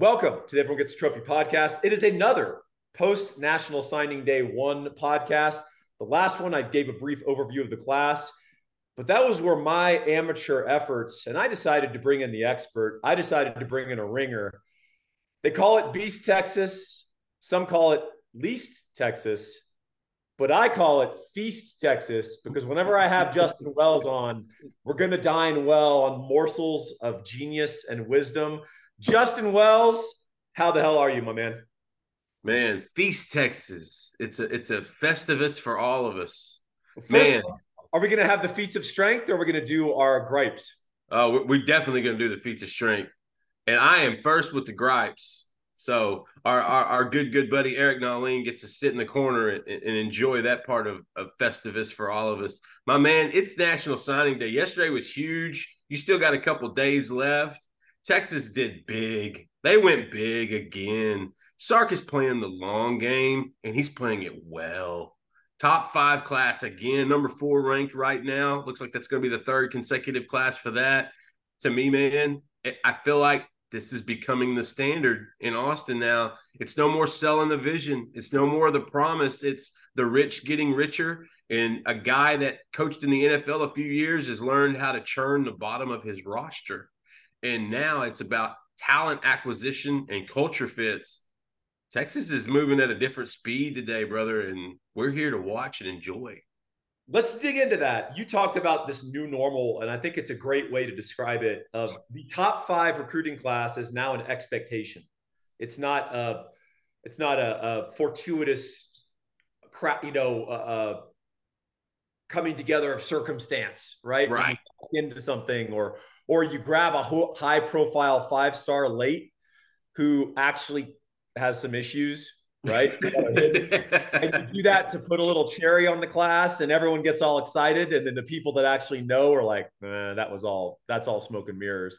Welcome to the Everyone Gets a Trophy podcast. It is another post National Signing Day one podcast. The last one, I gave a brief overview of the class, but that was where my amateur efforts, and I decided to bring in the expert. I decided to bring in a ringer. They call it Beast Texas. Some call it Least Texas, but I call it Feast Texas because whenever I have Justin Wells on, we're going to dine well on morsels of genius and wisdom. Justin Wells, how the hell are you, my man? Man, Feast Texas. It's a it's a festivus for all of us. First man, all, are we going to have the feats of strength, or are we going to do our gripes? Uh, oh, we're, we're definitely going to do the feats of strength, and I am first with the gripes. So our, our, our good good buddy Eric Nahlin gets to sit in the corner and, and, enjoy that part of, of Festivus for all of us. My man, it's National Signing Day. Yesterday was huge. You still got a couple days left. Texas did big. They went big again. Sark is playing the long game, and he's playing it well. Top five class again, number four ranked right now. Looks like that's going to be the third consecutive class for that. To me, man, I feel like this is becoming the standard in Austin now. It's no more selling the vision. It's no more the promise. It's the rich getting richer. And a guy that coached in the NFL a few years has learned how to churn the bottom of his roster. And now it's about talent acquisition and culture fits. Texas is moving at a different speed today, brother. And we're here to watch and enjoy. Let's dig into that. You talked about this new normal, and I think it's a great way to describe it. Of the top five recruiting class is now an expectation. It's not a, it's not a, a fortuitous crap, you know, uh, uh, coming together of circumstance, right? Right. Into something, or or you grab a high profile five star late who actually has some issues right? and you do that to put a little cherry on the class, and everyone gets all excited, and then the people that actually know are like, eh, "That was all. That's all smoke and mirrors."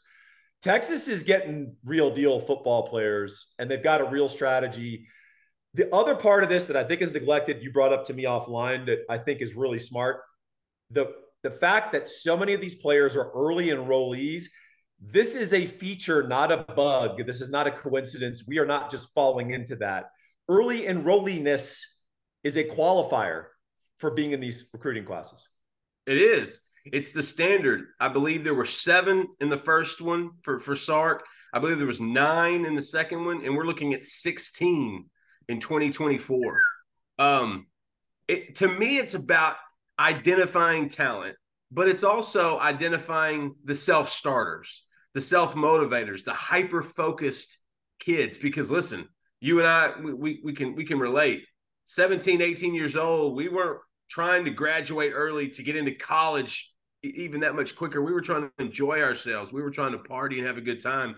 Texas is getting real deal football players, and they've got a real strategy. The other part of this that I think is neglected, you brought up to me offline, that I think is really smart. The the fact that so many of these players are early enrollees this is a feature, not a bug. This is not a coincidence. We are not just falling into that early enrolliness is a qualifier for being in these recruiting classes. It is. It's the standard. I believe there were seven in the first one for, for Sark. I believe there was nine in the second one, and we're looking at 16 in 2024. Um, it, to me, it's about identifying talent, but it's also identifying the self starters, the self motivators, the hyper focused kids. Because listen, you and I, we, we can we can relate. 17, 18 years old, we weren't trying to graduate early to get into college even that much quicker. We were trying to enjoy ourselves. We were trying to party and have a good time.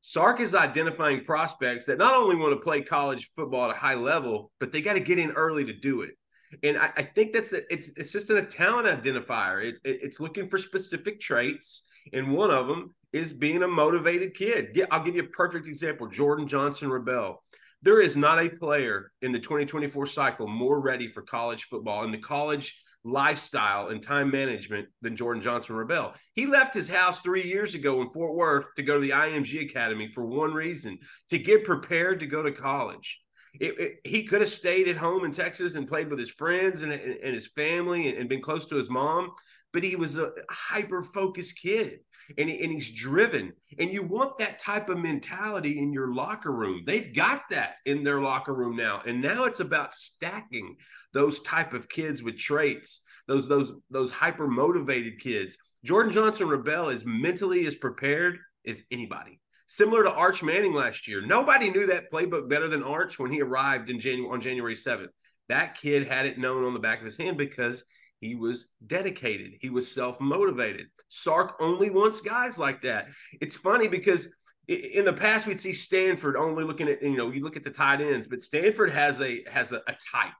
Sark is identifying prospects that not only want to play college football at a high level, but they got to get in early to do it. And I, I think that's a, it's it's just a talent identifier. It, it, it's looking for specific traits, and one of them is being a motivated kid. Yeah, I'll give you a perfect example: Jordan Johnson Rubell. There is not a player in the 2024 cycle more ready for college football and the college lifestyle and time management than Jordan Johnson Rubell. He left his house three years ago in Fort Worth to go to the IMG Academy for one reason to get prepared to go to college. It, it, he could have stayed at home in Texas and played with his friends and, and his family and, and been close to his mom, but he was a hyper focused kid and, he, and he's driven. And you want that type of mentality in your locker room. They've got that in their locker room now. And now it's about stacking those type of kids with traits, those those those hyper motivated kids. Jordan Johnson Rubell is mentally as prepared as anybody. Similar to Arch Manning last year. Nobody knew that playbook better than Arch when he arrived in January on January 7th. That kid had it known on the back of his hand because he was dedicated. He was self motivated. Sark only wants guys like that. It's funny because in the past we'd see Stanford only looking at you know you look at the tight ends, but Stanford has a has a, a type.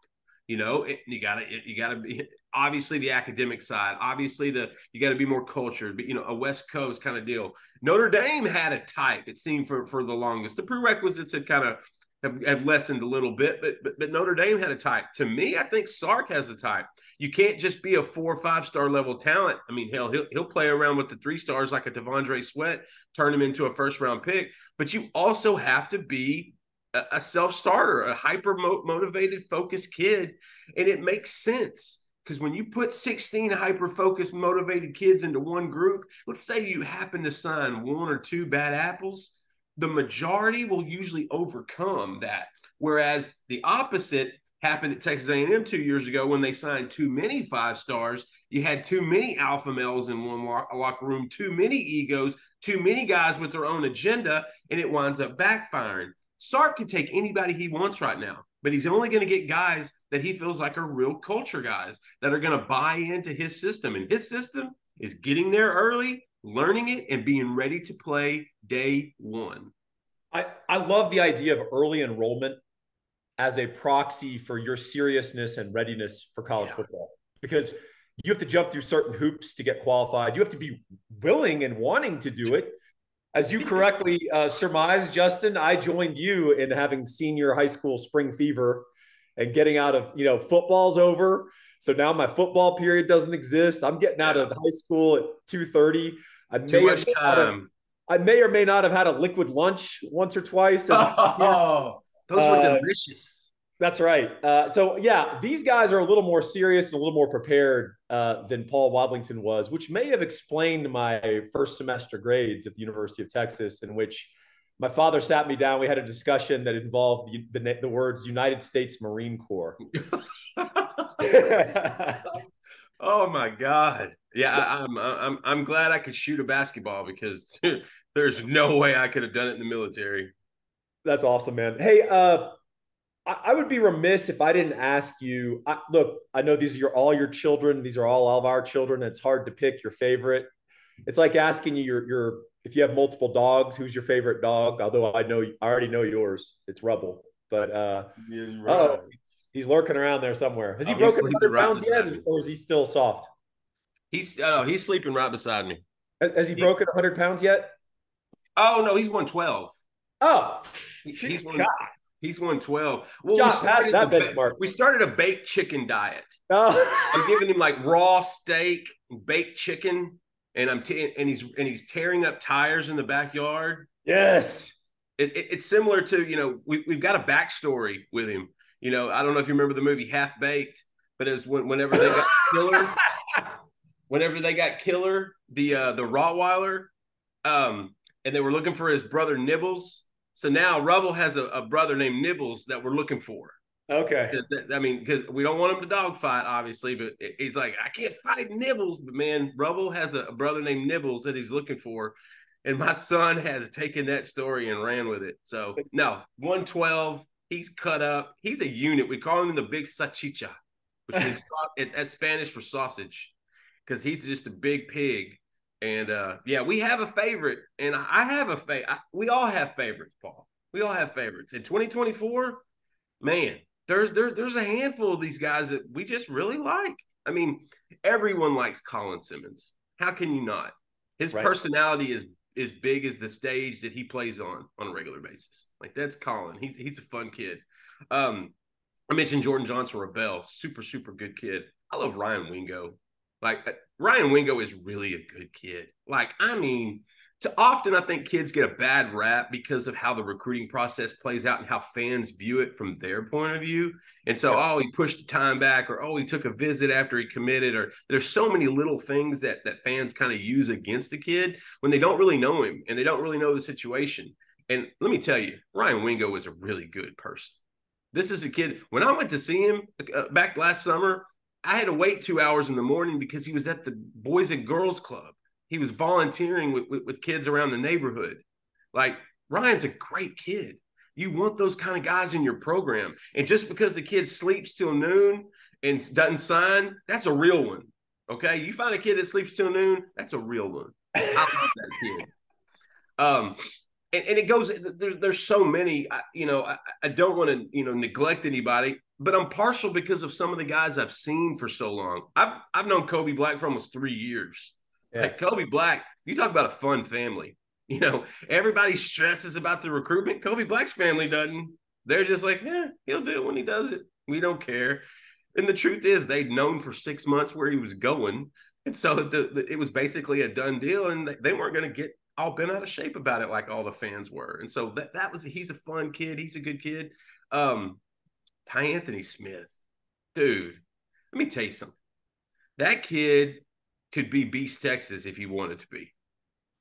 You know, you gotta you gotta be obviously the academic side. Obviously the you got to be more cultured, but you know a West Coast kind of deal. Notre Dame had a type. It seemed for for the longest. The prerequisites had kind of have, have lessened a little bit, but, but but Notre Dame had a type. To me, I think Sark has a type. You can't just be a four or five star level talent. I mean, hell, he'll he'll play around with the three stars like a T'Vondre Sweat, turn him into a first round pick. But you also have to be a, self starter, a hyper motivated, focused kid, and it makes sense because when you put 16 hyper focused, motivated kids into one group, let's say you happen to sign one or two bad apples the majority will usually overcome that. Whereas the opposite happened at Texas A&M two years ago when they signed too many five stars. You had too many alpha males in one locker room, too many egos, too many guys with their own agenda, and it winds up backfiring. Sark can take anybody he wants right now, but he's only going to get guys that he feels like are real culture guys that are going to buy into his system. And his system is getting there early learning it and being ready to play day one. I, I love the idea of early enrollment as a proxy for your seriousness and readiness for college yeah. football because you have to jump through certain hoops to get qualified. You have to be willing and wanting to do it. As you correctly uh, surmised, Justin, I joined you in having senior high school spring fever and getting out of, you know, football's over. So now my football period doesn't exist. I'm getting out of high school at 2:30. I Too may much time. Have, I may or may not have had a liquid lunch once or twice. oh, those were uh, delicious. That's right. Uh, so yeah, these guys are a little more serious and a little more prepared uh, than Paul Wadlington was, which may have explained my first semester grades at the University of Texas, in which my father sat me down. We had a discussion that involved the, the, the words United States Marine Corps. oh my God. Yeah, I, I'm, I'm I'm glad I could shoot a basketball because there's no way I could have done it in the military. That's awesome, man. Hey, uh, I, I would be remiss if I didn't ask you. I, look, I know these are your, all your children. These are all, all of our children. It's hard to pick your favorite. It's like asking you your your if you have multiple dogs, who's your favorite dog? Although I know I already know yours. It's Rubble. But uh, right. oh, he's lurking around there somewhere. Has he broken 100 pounds yet, or is he still soft? He's uh, he's sleeping right beside me. Has he, he broken 100 pounds yet? Oh no, he's 112. Oh, he's one, he's 112. Well, Josh, we passed that benchmark. We started a baked chicken diet. Oh. I'm giving him like raw steak, baked chicken, and I'm t- and he's and he's tearing up tires in the backyard. Yes, it, it, it's similar to you know we we've got a backstory with him. You know, I don't know if you remember the movie Half Baked, but as when, whenever they got killer, whenever they got killer, the uh, the Rottweiler, um, and they were looking for his brother Nibbles. So now Rubble has a, a brother named Nibbles that we're looking for. Okay. That, I mean, because we don't want him to dogfight, obviously, but he's like, I can't fight Nibbles. But man, Rubble has a, a brother named Nibbles that he's looking for. And my son has taken that story and ran with it. So, no, 112, he's cut up. He's a unit. We call him the big sachicha, which means that's Spanish for sausage, because he's just a big pig. And uh, yeah, we have a favorite, and I have a favorite. We all have favorites, Paul. We all have favorites. In 2024, man, there's there, there's a handful of these guys that we just really like. I mean, everyone likes Colin Simmons. How can you not? His right. personality is as big as the stage that he plays on on a regular basis. Like that's Colin. He's he's a fun kid. Um, I mentioned Jordan Johnson Rubell, super super good kid. I love Ryan Wingo. Like uh, Ryan Wingo is really a good kid. Like I mean, to often I think kids get a bad rap because of how the recruiting process plays out and how fans view it from their point of view. And so, oh, he pushed the time back, or oh, he took a visit after he committed, or there's so many little things that that fans kind of use against the kid when they don't really know him and they don't really know the situation. And let me tell you, Ryan Wingo is a really good person. This is a kid. When I went to see him uh, back last summer, I had to wait two hours in the morning because he was at the Boys and Girls Club he was volunteering with, with, with kids around the neighborhood. Like Ryan's a great kid. You want those kind of guys in your program. And just because the kid sleeps till noon and doesn't sign, that's a real one. Okay. You find a kid that sleeps till noon, that's a real one. I love that kid. Um, and, and it goes, there, there's so many, I, you know, I, I don't want to, you know, neglect anybody, but I'm partial because of some of the guys I've seen for so long. I've, I've known Kobe Black for almost three years. Yeah. Like Kobe Black, you talk about a fun family. You know, everybody stresses about the recruitment. Kobe Black's family doesn't. They're just like, yeah, he'll do it when he does it. We don't care. And the truth is, they'd known for six months where he was going. And so the, the, it was basically a done deal, and they weren't going to get all bent out of shape about it like all the fans were. And so that, that was, he's a fun kid. He's a good kid. Um, Ty'Anthony Smith, dude, let me tell you something. That kid could be Beast Texas if he wanted to be.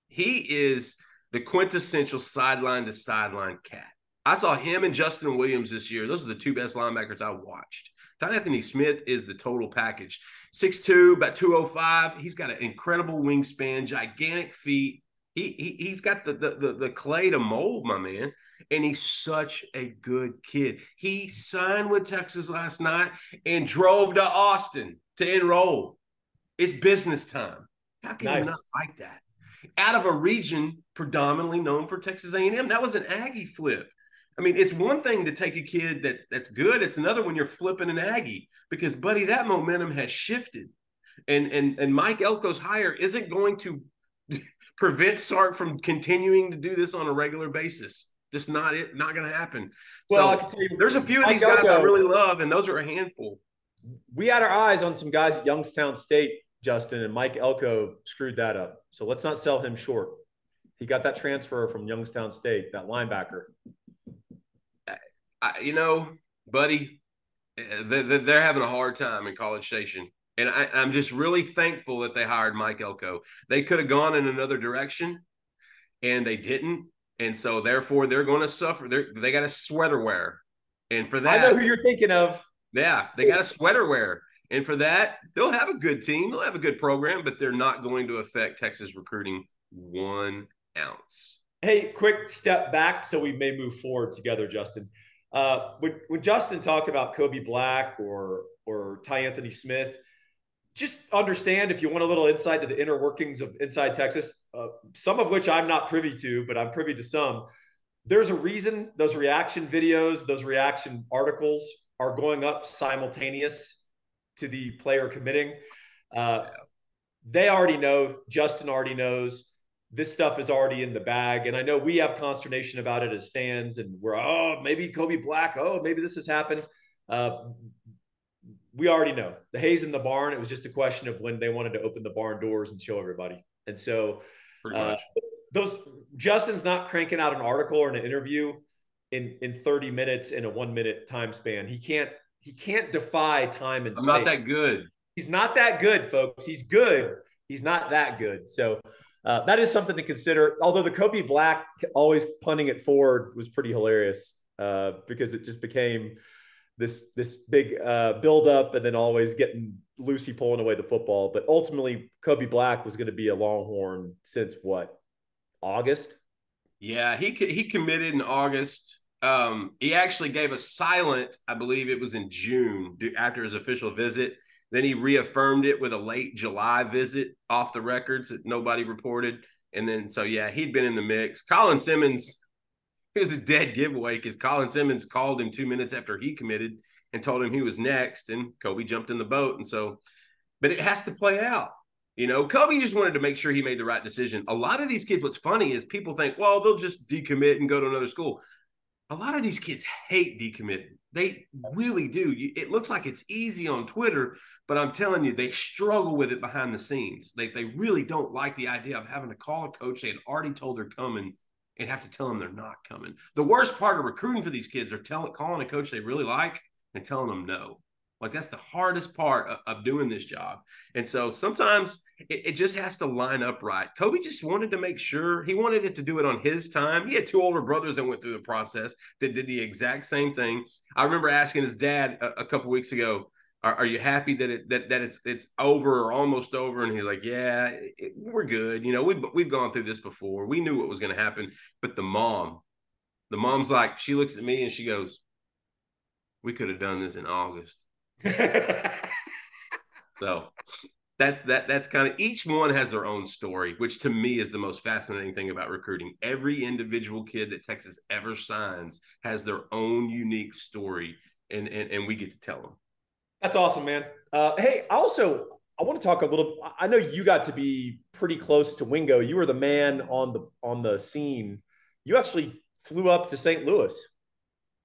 He is the quintessential sideline to sideline cat. I saw him and Justin Williams this year. Those are the two best linebackers I watched. Ty'Anthony Smith is the total package. 6'2, about 205. He's got an incredible wingspan, gigantic feet. He, he he's got the, the the the clay to mold, my man, and he's such a good kid. He signed with Texas last night and drove to Austin to enroll. It's business time. How can nice. you not like that? Out of a region predominantly known for Texas A&M, that was an Aggie flip. I mean, it's one thing to take a kid that's that's good. It's another when you're flipping an Aggie because, buddy, that momentum has shifted, and and and Mike Elko's hire isn't going to prevent Sark from continuing to do this on a regular basis. Just not it, not going to happen. Well, so, I can tell you, there's a few of these guys Elko, I really love, and those are a handful. We had our eyes on some guys at Youngstown State, Justin, and Mike Elko screwed that up. So let's not sell him short. He got that transfer from Youngstown State, that linebacker. I, you know, buddy, eh, they're having a hard time in College Station. And I, am just really thankful that they hired Mike Elko. They could have gone in another direction, and they didn't. And so, therefore, they're going to suffer. They're, they got a sweater wear. And for that, I know who you're thinking of. Yeah, they got a sweater wear. And for that, they'll have a good team. They'll have a good program, but they're not going to affect Texas recruiting one ounce. Hey, quick step back so we may move forward together, Justin. Uh, when, when Justin talked about Kobe Black or or Ty'Anthony Smith, just understand if you want a little insight to the inner workings of inside Texas, uh, some of which I'm not privy to, but I'm privy to some. There's a reason those reaction videos, those reaction articles are going up simultaneous to the player committing. Uh, they already know. Justin already knows this stuff is already in the bag. And I know we have consternation about it as fans, and we're, oh, maybe Kobe Black, oh, maybe this has happened. Uh, we already know the hay's in the barn. It was just a question of when they wanted to open the barn doors and show everybody. And so, uh, those Justin's not cranking out an article or an interview in in 30 minutes in a one minute time span. He can't he can't defy time and I'm not that good. He's not that good, folks. He's good. He's not that good. So uh, that is something to consider. Although the Kobe Black always punting it forward was pretty hilarious uh, because it just became this this big uh, build up and then always getting Lucy pulling away the football. But ultimately, Kobe Black was going to be a Longhorn since what August. Yeah, he he committed in August. Um, he actually gave a silent, I believe it was in June after his official visit. Then he reaffirmed it with a late July visit off the records that nobody reported. And then, so yeah, he'd been in the mix. Colin Simmons, it was a dead giveaway because Colin Simmons called him two minutes after he committed and told him he was next. And Kobe jumped in the boat. And so, but it has to play out. You know, Kobe just wanted to make sure he made the right decision. A lot of these kids, what's funny is people think, well, they'll just decommit and go to another school. A lot of these kids hate decommitting. They really do. It looks like it's easy on Twitter, but I'm telling you, they struggle with it behind the scenes. They, they really don't like the idea of having to call a coach they had already told they're coming and have to tell them they're not coming. The worst part of recruiting for these kids are telling calling a coach they really like and telling them no. Like that's the hardest part of, of doing this job. And so sometimes it, it, just has to line up right. Kobe just wanted to make sure he wanted it to do it on his time. He had two older brothers that went through the process that did the exact same thing. I remember asking his dad a, a couple weeks ago, are, are, you happy that it that that it's it's over or almost over? And he's like, yeah, it, we're good. You know, we've we've gone through this before. We knew what was going to happen. But the mom, the mom's like, she looks at me and she goes, we could have done this in August. so that's that that's kind of each one has their own story, which to me is the most fascinating thing about recruiting. Every individual kid that Texas ever signs has their own unique story, and and, and we get to tell them. That's awesome, man. Uh, hey, also I want to talk a little. I know you got to be pretty close to Wingo. You were the man on the on the scene. You actually flew up to St. Louis.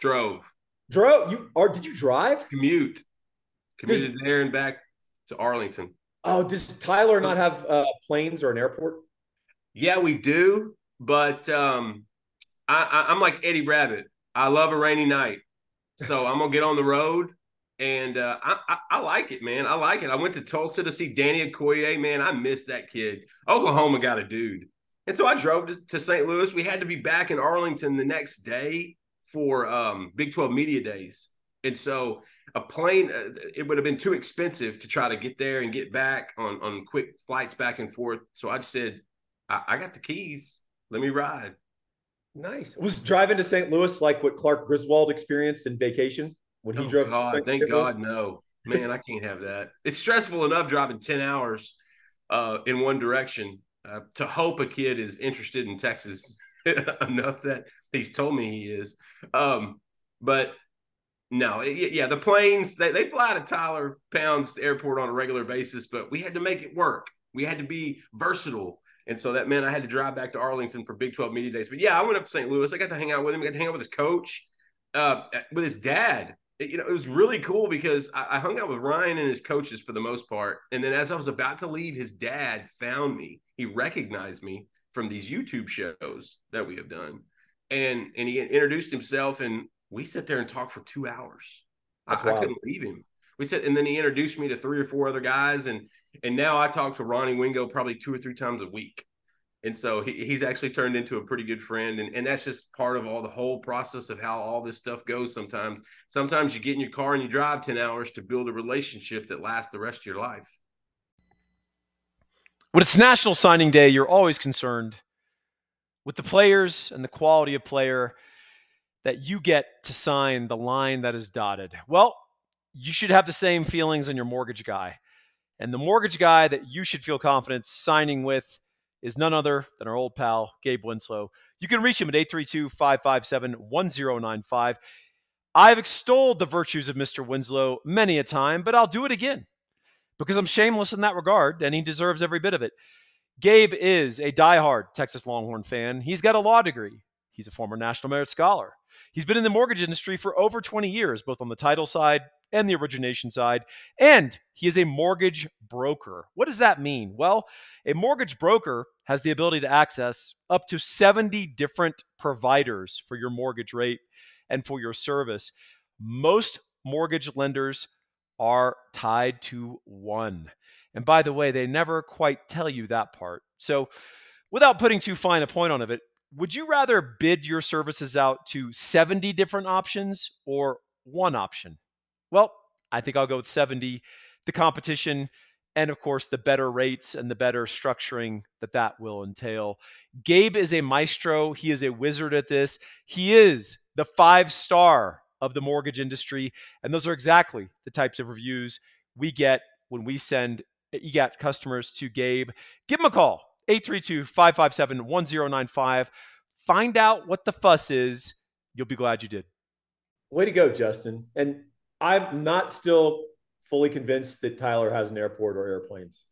Drove. Drove. You or did you drive? Commute. Commuted does, there and back to Arlington. Oh, does Tyler not have uh, planes or an airport? Yeah, we do. But um, I, I, I'm like Eddie Rabbitt. I love a rainy night, so I'm gonna get on the road and uh, I, I, I, like it, man. I like it. I went to Tulsa to see Danny Okoye. Man, I miss that kid. Oklahoma got a dude, and so I drove to, to St. Louis. We had to be back in Arlington the next day for um, Big 12 Media Days, and so a plane uh, it would have been too expensive to try to get there and get back on on quick flights back and forth. So I just said, I, I got the keys. Let me ride. Nice. Was driving to St. Louis like what Clark Griswold experienced in vacation? When he oh, drove. God, thank God, no, man, I can't have that. It's stressful enough driving ten hours uh, in one direction. Uh, to hope a kid is interested in Texas enough that he's told me he is. Um, but no, it, yeah, the planes they, they fly to Tyler Pounds Airport on a regular basis, but we had to make it work. We had to be versatile. And so that meant I had to drive back to Arlington for Big 12 media days. But yeah, I went up to St. Louis. I got to hang out with him. I got to hang out with his coach, uh, with his dad you know, it was really cool because I, I, hung out with Ryan and his coaches for the most part. And then as I was about to leave, his dad found me. He recognized me from these YouTube shows that we have done. And and he introduced himself and we sat there and talked for two hours. I, I, couldn't leave him. We said, and then he introduced me to three or four other guys, and and now I talk to Ronnie Wingo probably two or three times a week and so he, he's actually turned into a pretty good friend. And, and that's just part of all the whole process of how all this stuff goes sometimes. Sometimes you get in your car and you drive 10 hours to build a relationship that lasts the rest of your life. When it's national signing day you're always concerned with the players and the quality of player that you get to sign the line that is dotted. Well you should have the same feelings on your mortgage guy. And the mortgage guy that you should feel confident signing with is none other than our old pal, Gabe Winslow. You can reach him at 832 557 1095. I've extolled the virtues of Mr. Winslow many a time, but I'll do it again because I'm shameless in that regard, and he deserves every bit of it. Gabe is a diehard Texas Longhorn fan. He's got a law degree. He's a former National Merit Scholar. He's been in the mortgage industry for over 20 years, both on the title side and the origination side. And he is a mortgage broker. What does that mean? Well, a mortgage broker has the ability to access up to 70 different providers for your mortgage rate and for your service. Most mortgage lenders are tied to one. And by the way, they never quite tell you that part. So, without putting too fine a point on it, would you rather bid your services out to 70 different options or one option? Well, I think I'll go with 70. The competition and of course the better rates and the better structuring that that will entail. Gabe is a maestro, he is a wizard at this. He is the five star of the mortgage industry and those are exactly the types of reviews we get when we send EGAT customers to Gabe. Give him a call 832-557-1095. Find out what the fuss is. You'll be glad you did. Way to go, Justin. And I'm not still fully convinced that Tyler has an airport or airplanes.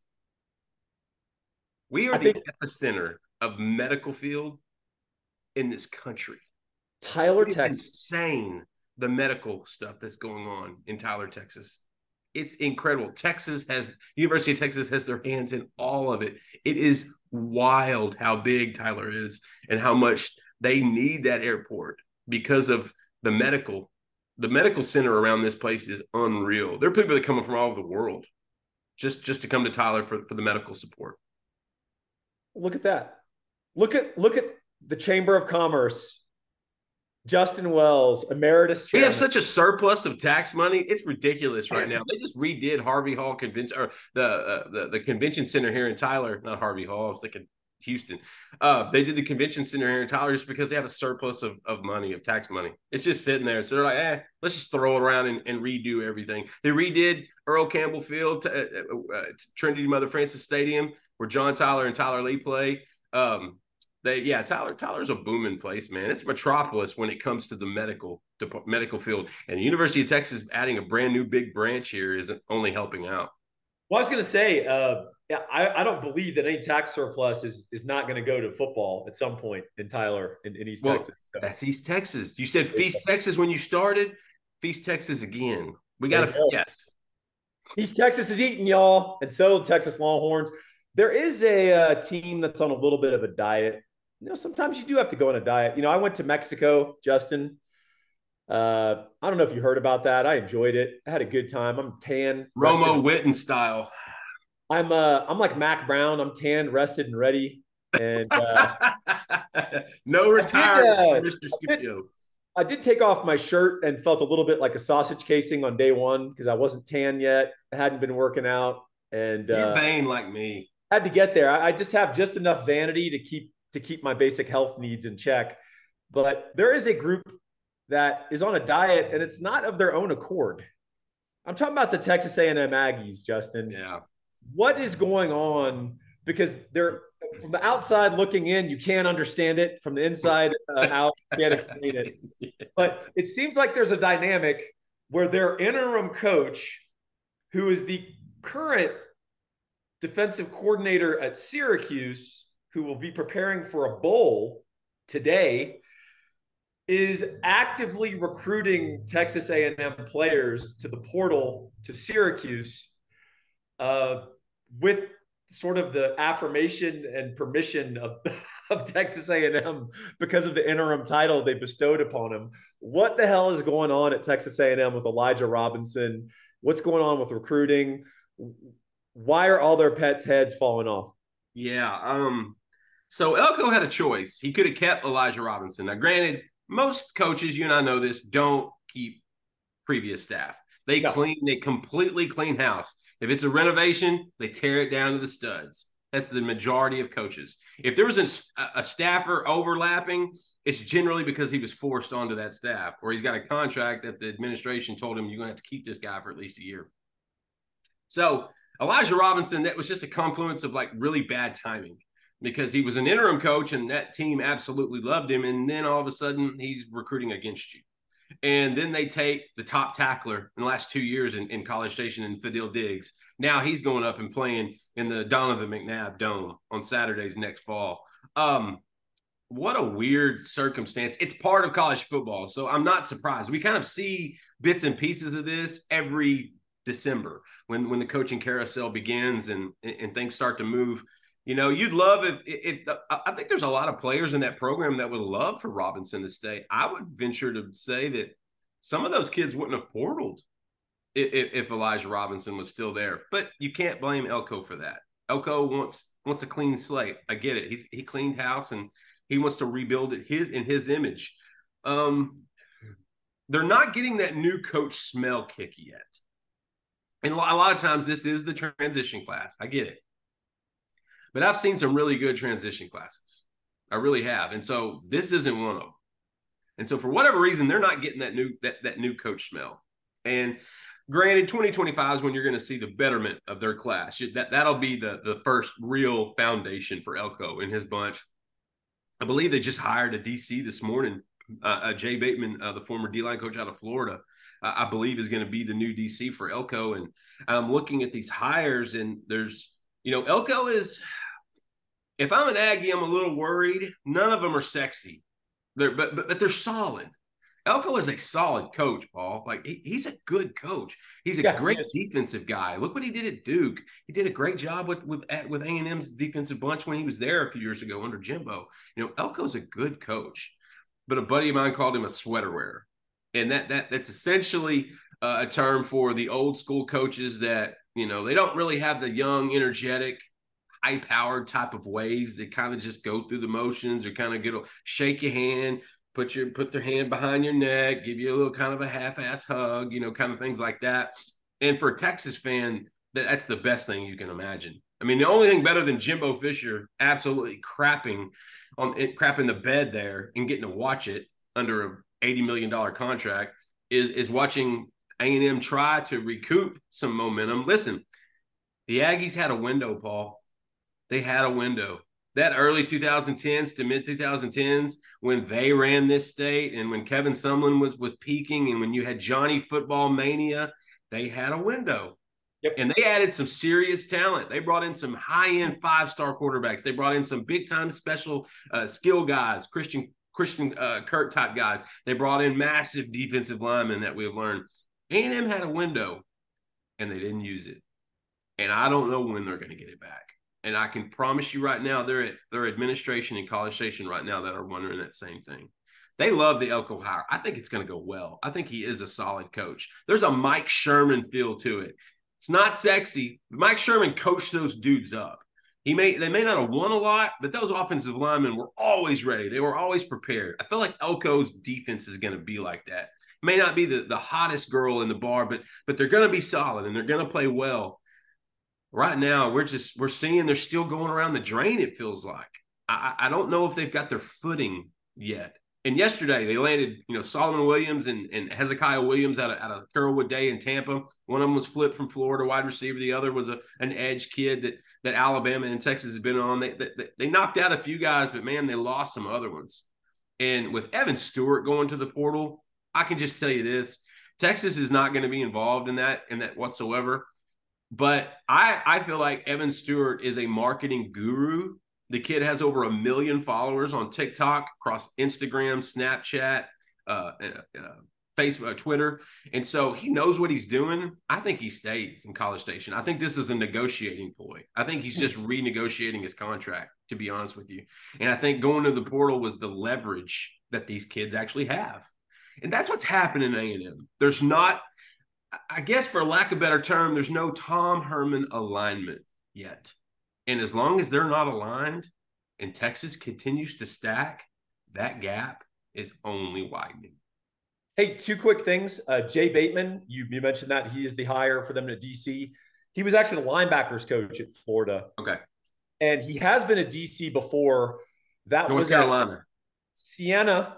We are I the think, epicenter of medical field in this country. Tyler, it's Texas. Insane the medical stuff that's going on in Tyler, Texas. It's incredible. Texas has University of Texas has their hands in all of it. It is wild how big Tyler is and how much they need that airport because of the medical the medical center around this place is unreal. There are people that come from all over the world just just to come to Tyler for, for the medical support. Look at that. Look at look at the Chamber of Commerce. Justin Wells, emeritus chairman. We have such a surplus of tax money; it's ridiculous right now. They just redid Harvey Hall convention or the uh, the the convention center here in Tyler, not Harvey Hall. I was thinking Houston. Uh, they did the convention center here in Tyler just because they have a surplus of, of money, of tax money. It's just sitting there. So they're like, eh, let's just throw it around and, and redo everything. They redid Earl Campbell Field, to, uh, uh, uh Trinity Mother Frances Stadium, where John Tyler and Tyler Lee play. Um, they, yeah, Tyler, Tyler's a booming place, man. It's metropolis when it comes to the medical, medical field. And the University of Texas adding a brand new big branch here isn't only helping out. Well, I was going to say, uh, yeah, I, I don't believe that any tax surplus is is not going to go to football at some point in Tyler in, in East well, Texas. So. That's East Texas. You said Feast Texas when you started. Feast Texas again. We got to yes. East Texas is eating y'all, and so Texas Longhorns. There is a uh, team that's on a little bit of a diet. You know, sometimes you do have to go on a diet. You know, I went to Mexico, Justin. Uh, I don't know if you heard about that. I enjoyed it. I had a good time. I'm tan. Romo Witten style. I'm uh I'm like Mack Brown. I'm tan, rested, and ready. And uh, no retirement, Mr. Scipio. I did take off my shirt and felt a little bit like a sausage casing on day one because I wasn't tan yet. I hadn't been working out, and you're uh, vain like me. Had to get there. I, I just have just enough vanity to keep to keep my basic health needs in check. But there is a group that is on a diet, and it's not of their own accord. I'm talking about the Texas A&M Aggies, Justin. Yeah what is going on? Because they're from the outside looking in you can't understand it. From the inside uh, out you can't explain it. But it seems like there's a dynamic where their interim coach who is the current defensive coordinator at Syracuse who will be preparing for a bowl today is actively recruiting Texas A&M players to the portal to Syracuse. Uh, with sort of the affirmation and permission of, of Texas A&M because of the interim title they bestowed upon him. What the hell is going on at Texas A&M with Elijah Robinson? What's going on with recruiting? Why are all their pets' heads falling off? Yeah. Um. So Elko had a choice. He could have kept Elijah Robinson. Now, granted, most coaches, you and I know this, don't keep previous staff. They no. clean, they completely clean house. If it's a renovation, they tear it down to the studs. That's the majority of coaches. If there was a, a staffer overlapping, it's generally because he was forced onto that staff or he's got a contract that the administration told him you're going to have to keep this guy for at least a year. So Elijah Robinson, that was just a confluence of like really bad timing because he was an interim coach and that team absolutely loved him. And then all of a sudden he's recruiting against you. And then they take the top tackler in the last two years in, in College Station and Fadil Diggs. Now he's going up and playing in the Donovan McNabb Dome on Saturdays next fall. Um, what a weird circumstance. It's part of college football. So I'm not surprised. We kind of see bits and pieces of this every December when when the coaching carousel begins and and things start to move you know, you'd love if, if, I think there's a lot of players in that program that would love for Robinson to stay. I would venture to say that some of those kids wouldn't have portaled if, if Elijah Robinson was still there. But you can't blame Elko for that. Elko wants wants a clean slate. I get it. He's he cleaned house and he wants to rebuild it his in his image. Um, they're not getting that new coach smell kick yet. And a lot of times, this is the transition class. I get it. But I've seen some really good transition classes. I really have. And so this isn't one of them. And so for whatever reason, they're not getting that new that that new coach smell. And granted, 2025 is when you're going to see the betterment of their class. That that'll be the the first real foundation for Elko and his bunch. I believe they just hired a DC this morning. Uh, uh, Jay Bateman, uh, the former D line coach out of Florida, uh, I believe is going to be the new DC for Elko. And I'm looking at these hires, and there's, you know, Elko is if I'm an Aggie, I'm a little worried. None of them are sexy. They're but but, but they're solid. Elko is a solid coach, Paul. Like he, he's a good coach. He's a yeah, great defensive guy. Look what he did at Duke. He did a great job with with with A and M's defensive bunch when he was there a few years ago under Jimbo. You know, Elko's a good coach, but a buddy of mine called him a sweater wearer, and that that that's essentially uh, a term for the old school coaches that you know they don't really have the young, energetic high powered type of ways that kind of just go through the motions or kind of get a shake your hand, put your put their hand behind your neck, give you a little kind of a half ass hug, you know, kind of things like that. And for a Texas fan, that, that's the best thing you can imagine. I mean, the only thing better than Jimbo Fisher absolutely crapping on eh, it, crapping the bed there and getting to watch it under a eighty million dollar contract is is watching A and M try to recoup some momentum. Listen, the Aggies had a window, Paul they had a window. That early 2010s to mid 2010s, when they ran this state and when Kevin Sumlin was was peaking and when you had Johnny Football Mania, they had a window. Yep. And they added some serious talent. They brought in some high end five star quarterbacks. They brought in some big time special uh, skill guys, Christian Christian uh, Kirk type guys. They brought in massive defensive linemen that we have learned. A&M had a window, and they didn't use it. And I don't know when they're going to get it back. And I can promise you right now, they're at their administration in College Station right now that are wondering that same thing. They love the Elko hire. I think it's going to go well. I think he is a solid coach. There's a Mike Sherman feel to it. It's not sexy. Mike Sherman coached those dudes up. He may they may not have won a lot, but those offensive linemen were always ready. They were always prepared. I feel like Elko's defense is going to be like that. May not be the, the hottest girl in the bar, but but they're going to be solid and they're going to play well. Right now, we're just we're seeing they're still going around the drain. It feels like I, I don't know if they've got their footing yet and yesterday they landed, you know, Solomon Williams and, and Hezekiah Williams out of, out of Carrollwood Day in Tampa. One of them was flipped from Florida wide receiver. The other was a, an edge kid that that Alabama and Texas has been on. They, they, they knocked out a few guys, but man, they lost some other ones. And with Evan Stewart going to the portal, I can just tell you this: Texas is not going to be involved in that in that whatsoever. But I I feel like Evan Stewart is a marketing guru the kid has over a million followers on TikTok, across Instagram, Snapchat, uh, uh, Facebook, uh, Twitter, and so he knows what he's doing. I think he stays in College Station. I think this is a negotiating ploy. I think he's just renegotiating his contract, to be honest with you. And I think going to the portal was the leverage that these kids actually have, and that's what's happening in A and M. There's not, I guess, for lack of a better term, there's no Tom Herman alignment yet. And as long as they're not aligned and Texas continues to stack, that gap is only widening. Hey, two quick things. Uh, Jay Bateman, you, you mentioned that he is the hire for them at DC. He was actually the linebackers coach at Florida. Okay. And he has been a DC before. That North was Carolina. Siena,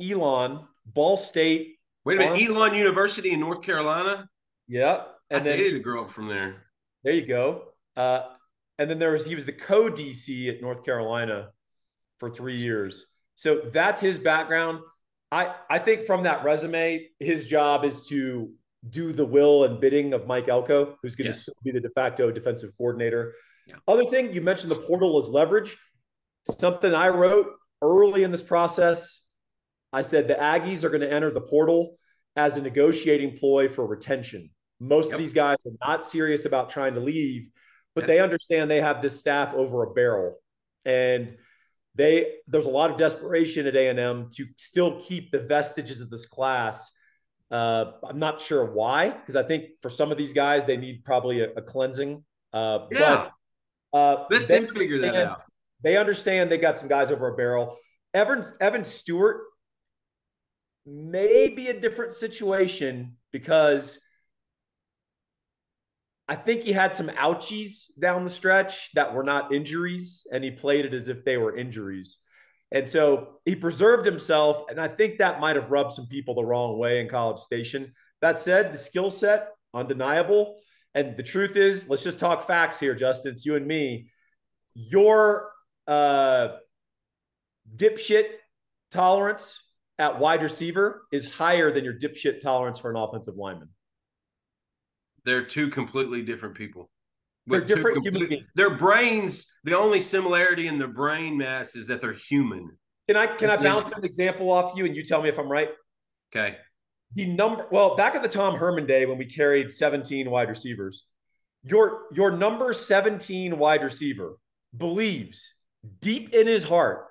Elon, Ball State. Wait a minute, Elon University in North Carolina? Yeah. And I then, dated a girl from there. There you go. Uh, and then there was he was the co DC at North Carolina for three years. So that's his background. I I think from that resume, his job is to do the will and bidding of Mike Elko, who's going yes. to still be the de facto defensive coordinator. Yeah. Other thing you mentioned the portal as leverage. Something I wrote early in this process. I said the Aggies are going to enter the portal as a negotiating ploy for retention. Most yep. of these guys are not serious about trying to leave but they understand they have this staff over a barrel and they there's a lot of desperation at a&m to still keep the vestiges of this class uh, i'm not sure why because i think for some of these guys they need probably a, a cleansing uh, yeah. but uh, Let they them figure that out they understand they got some guys over a barrel evan evan stewart may be a different situation because I think he had some ouchies down the stretch that were not injuries, and he played it as if they were injuries. And so he preserved himself, and I think that might have rubbed some people the wrong way in College Station. That said, the skill set, undeniable. And the truth is, let's just talk facts here, Justin. It's you and me. Your uh, dipshit tolerance at wide receiver is higher than your dipshit tolerance for an offensive lineman. They're two completely different people. They're different complete, human beings. Their brains, the only similarity in their brain mass is that they're human. Can I can That's I bounce an example off you and you tell me if I'm right? Okay. The number well, back at the Tom Herman day when we carried 17 wide receivers, your your number 17 wide receiver believes deep in his heart,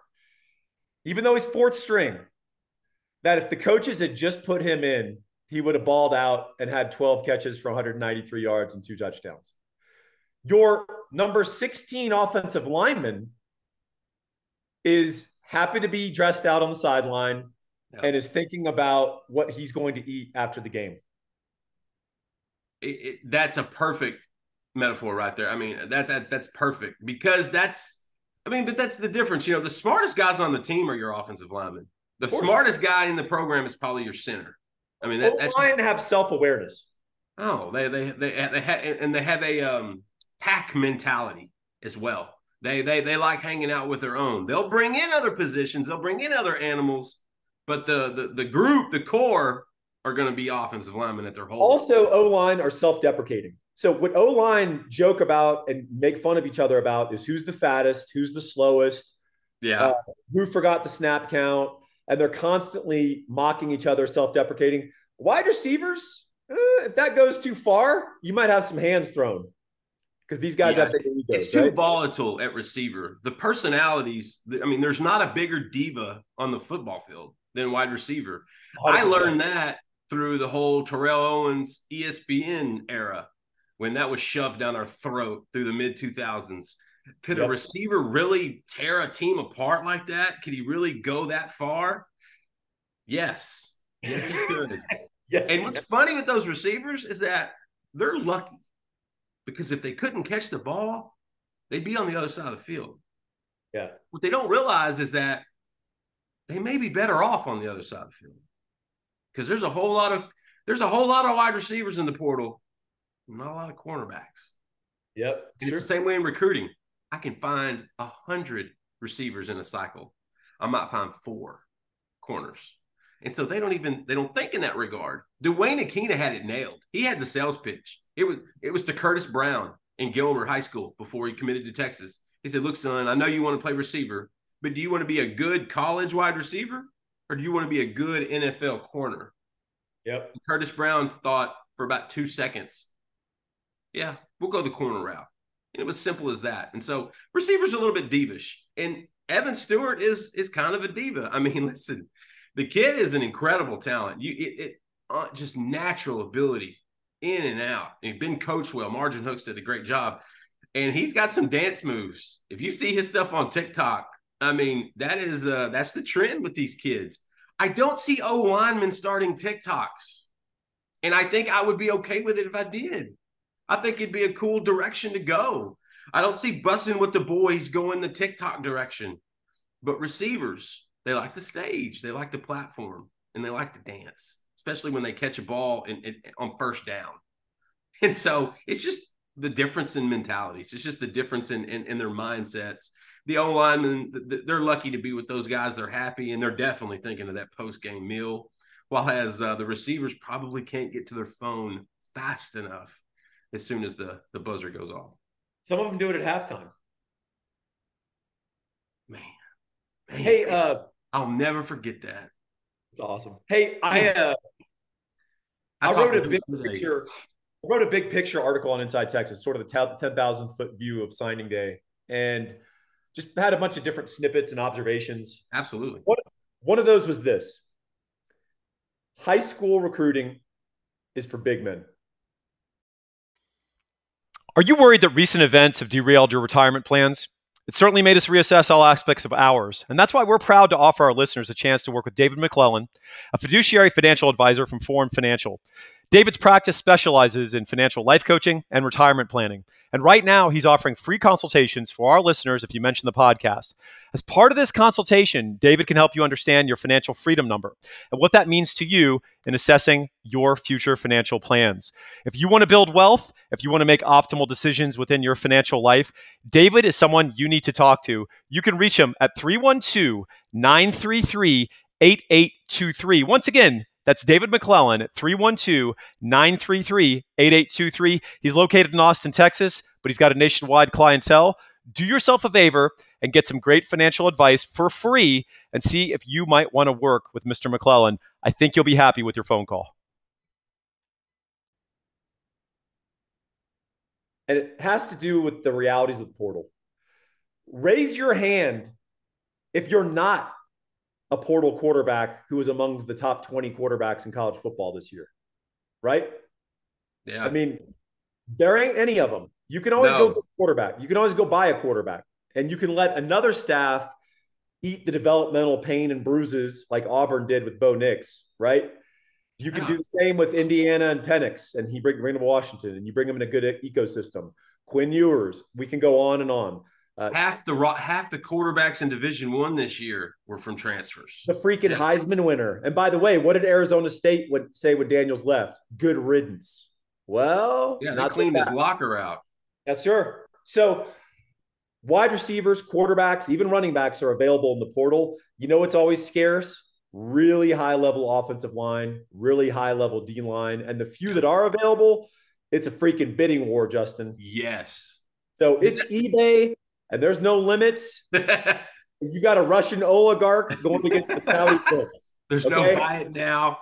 even though he's fourth string, that if the coaches had just put him in he would have balled out and had 12 catches for 193 yards and two touchdowns. Your number 16 offensive lineman is happy to be dressed out on the sideline yeah. and is thinking about what he's going to eat after the game. It, it, that's a perfect metaphor right there. I mean, that that that's perfect because that's I mean, but that's the difference. You know, the smartest guys on the team are your offensive linemen. The smartest guy in the program is probably your center. I mean, that, that's just, have self awareness. Oh, they they they they have and they have a um, pack mentality as well. They they they like hanging out with their own. They'll bring in other positions. They'll bring in other animals, but the the the group, the core, are going to be offensive linemen at their whole. Also, O line are self deprecating. So what O line joke about and make fun of each other about is who's the fattest, who's the slowest, yeah, uh, who forgot the snap count, and they're constantly mocking each other, self-deprecating. Wide receivers, eh, if that goes too far, you might have some hands thrown because these guys Yeah. have big egos. it's too right? volatile at receiver. The personalities, I mean, there's not a bigger diva on the football field than wide receiver. I 100%. learned that through the whole Terrell Owens ESPN era when that was shoved down our throat through the mid 2000s. Could a receiver really tear a team apart like that? Could he really go that far? Yes. Yes, he could. Yes, And what's funny with those receivers is that they're lucky because if they couldn't catch the ball, they'd be on the other side of the field. yeah, What they don't realize is that they may be better off on the other side of the field because there's a whole lot of there's a whole lot of wide receivers in the portal, not a lot of cornerbacks. yep. And it's the same way in recruiting. I can find a hundred receivers in a cycle. I might find four corners. And so they don't even they don't think in that regard. Duane Akina had it nailed. He had the sales pitch. It was it was to Curtis Brown in Gilmer High School before he committed to Texas. He said, "Look, son, I know you want to play receiver, but do you want to be a good college wide receiver or do you want to be a good NFL corner?" Yep. Curtis Brown thought for about two seconds, yeah, we'll go the corner route. It was simple as that. And so receivers are a little bit divish. And Evan Stewart is is kind of a diva. I mean, listen, the kid is an incredible talent. You it, it uh, just natural ability in and out. And been coached well. Margin Hooks did a great job. And he's got some dance moves. If you see his stuff on TikTok, I mean, that is uh that's the trend with these kids. I don't see O linemen starting TikToks. And I think I would be okay with it if I did. I think it'd be a cool direction to go. I don't see busing with the boys going the TikTok direction. But receivers, they like the stage, they like the platform, and they like to dance, especially when they catch a ball in, on first down. And so it's just the difference in mentalities. It's just the difference in, in, in their mindsets. The O linemen, th- th- they're lucky to be with those guys. They're happy, and they're definitely thinking of that post game meal. While as uh, the receivers probably can't get to their phone fast enough as soon as the, the buzzer goes off. Some of them do it at halftime. Man, man, Hey, uh, I'll never forget that. it's awesome. Hey, I uh, I, talked wrote a big picture. I wrote a big picture article on Inside Texas, sort of the ten thousand foot view of signing day, and just had a bunch of different snippets and observations. Absolutely. One of those was this: high school recruiting is for big men. Are you worried that recent events have derailed your retirement plans? It certainly made us reassess all aspects of ours, and that's why we're proud to offer our listeners a chance to work with David McClellan, a fiduciary financial advisor from Forum Financial. David's practice specializes in financial life coaching and retirement planning. And right now, he's offering free consultations for our listeners if you mention the podcast. As part of this consultation, David can help you understand your financial freedom number and what that means to you in assessing your future financial plans. If you want to build wealth, if you want to make optimal decisions within your financial life, David is someone you need to talk to. You can reach him at 312 933 8823. Once again, that's David McClellan at 312 933 8823. He's located in Austin, Texas, but he's got a nationwide clientele. Do yourself a favor and get some great financial advice for free and see if you might want to work with Mr. McClellan. I think you'll be happy with your phone call. and it has to do with the realities of the portal. Raise your hand if you're not a portal quarterback who is among the top 20 quarterbacks in college football this year, right? Yeah. I mean, there ain't any of them. You can always No. go to a quarterback. You can always go buy a quarterback, and you can let another staff eat the developmental pain and bruises like Auburn did with Bo Nix, right? You can Yeah. do the same with Indiana and Penix, and he bring, bring him to Washington, and you bring him in a good ecosystem. Quinn Ewers, we can go on and on. Uh, half the half the quarterbacks in Division One this year were from transfers. the freaking Heisman winner. And by the way, what did Arizona State would say when Daniels left? Good riddance. Well, Yeah, they cleaned his locker out. Yes, sir. So wide receivers, quarterbacks, even running backs are available in the portal. You know it's always scarce? Really high level offensive line, really high level D line. And the few that are available, it's a freaking bidding war, Justin. Yes. So it's eBay and there's no limits. you got a Russian oligarch going against the Saudi prince. There's okay? no buy it now.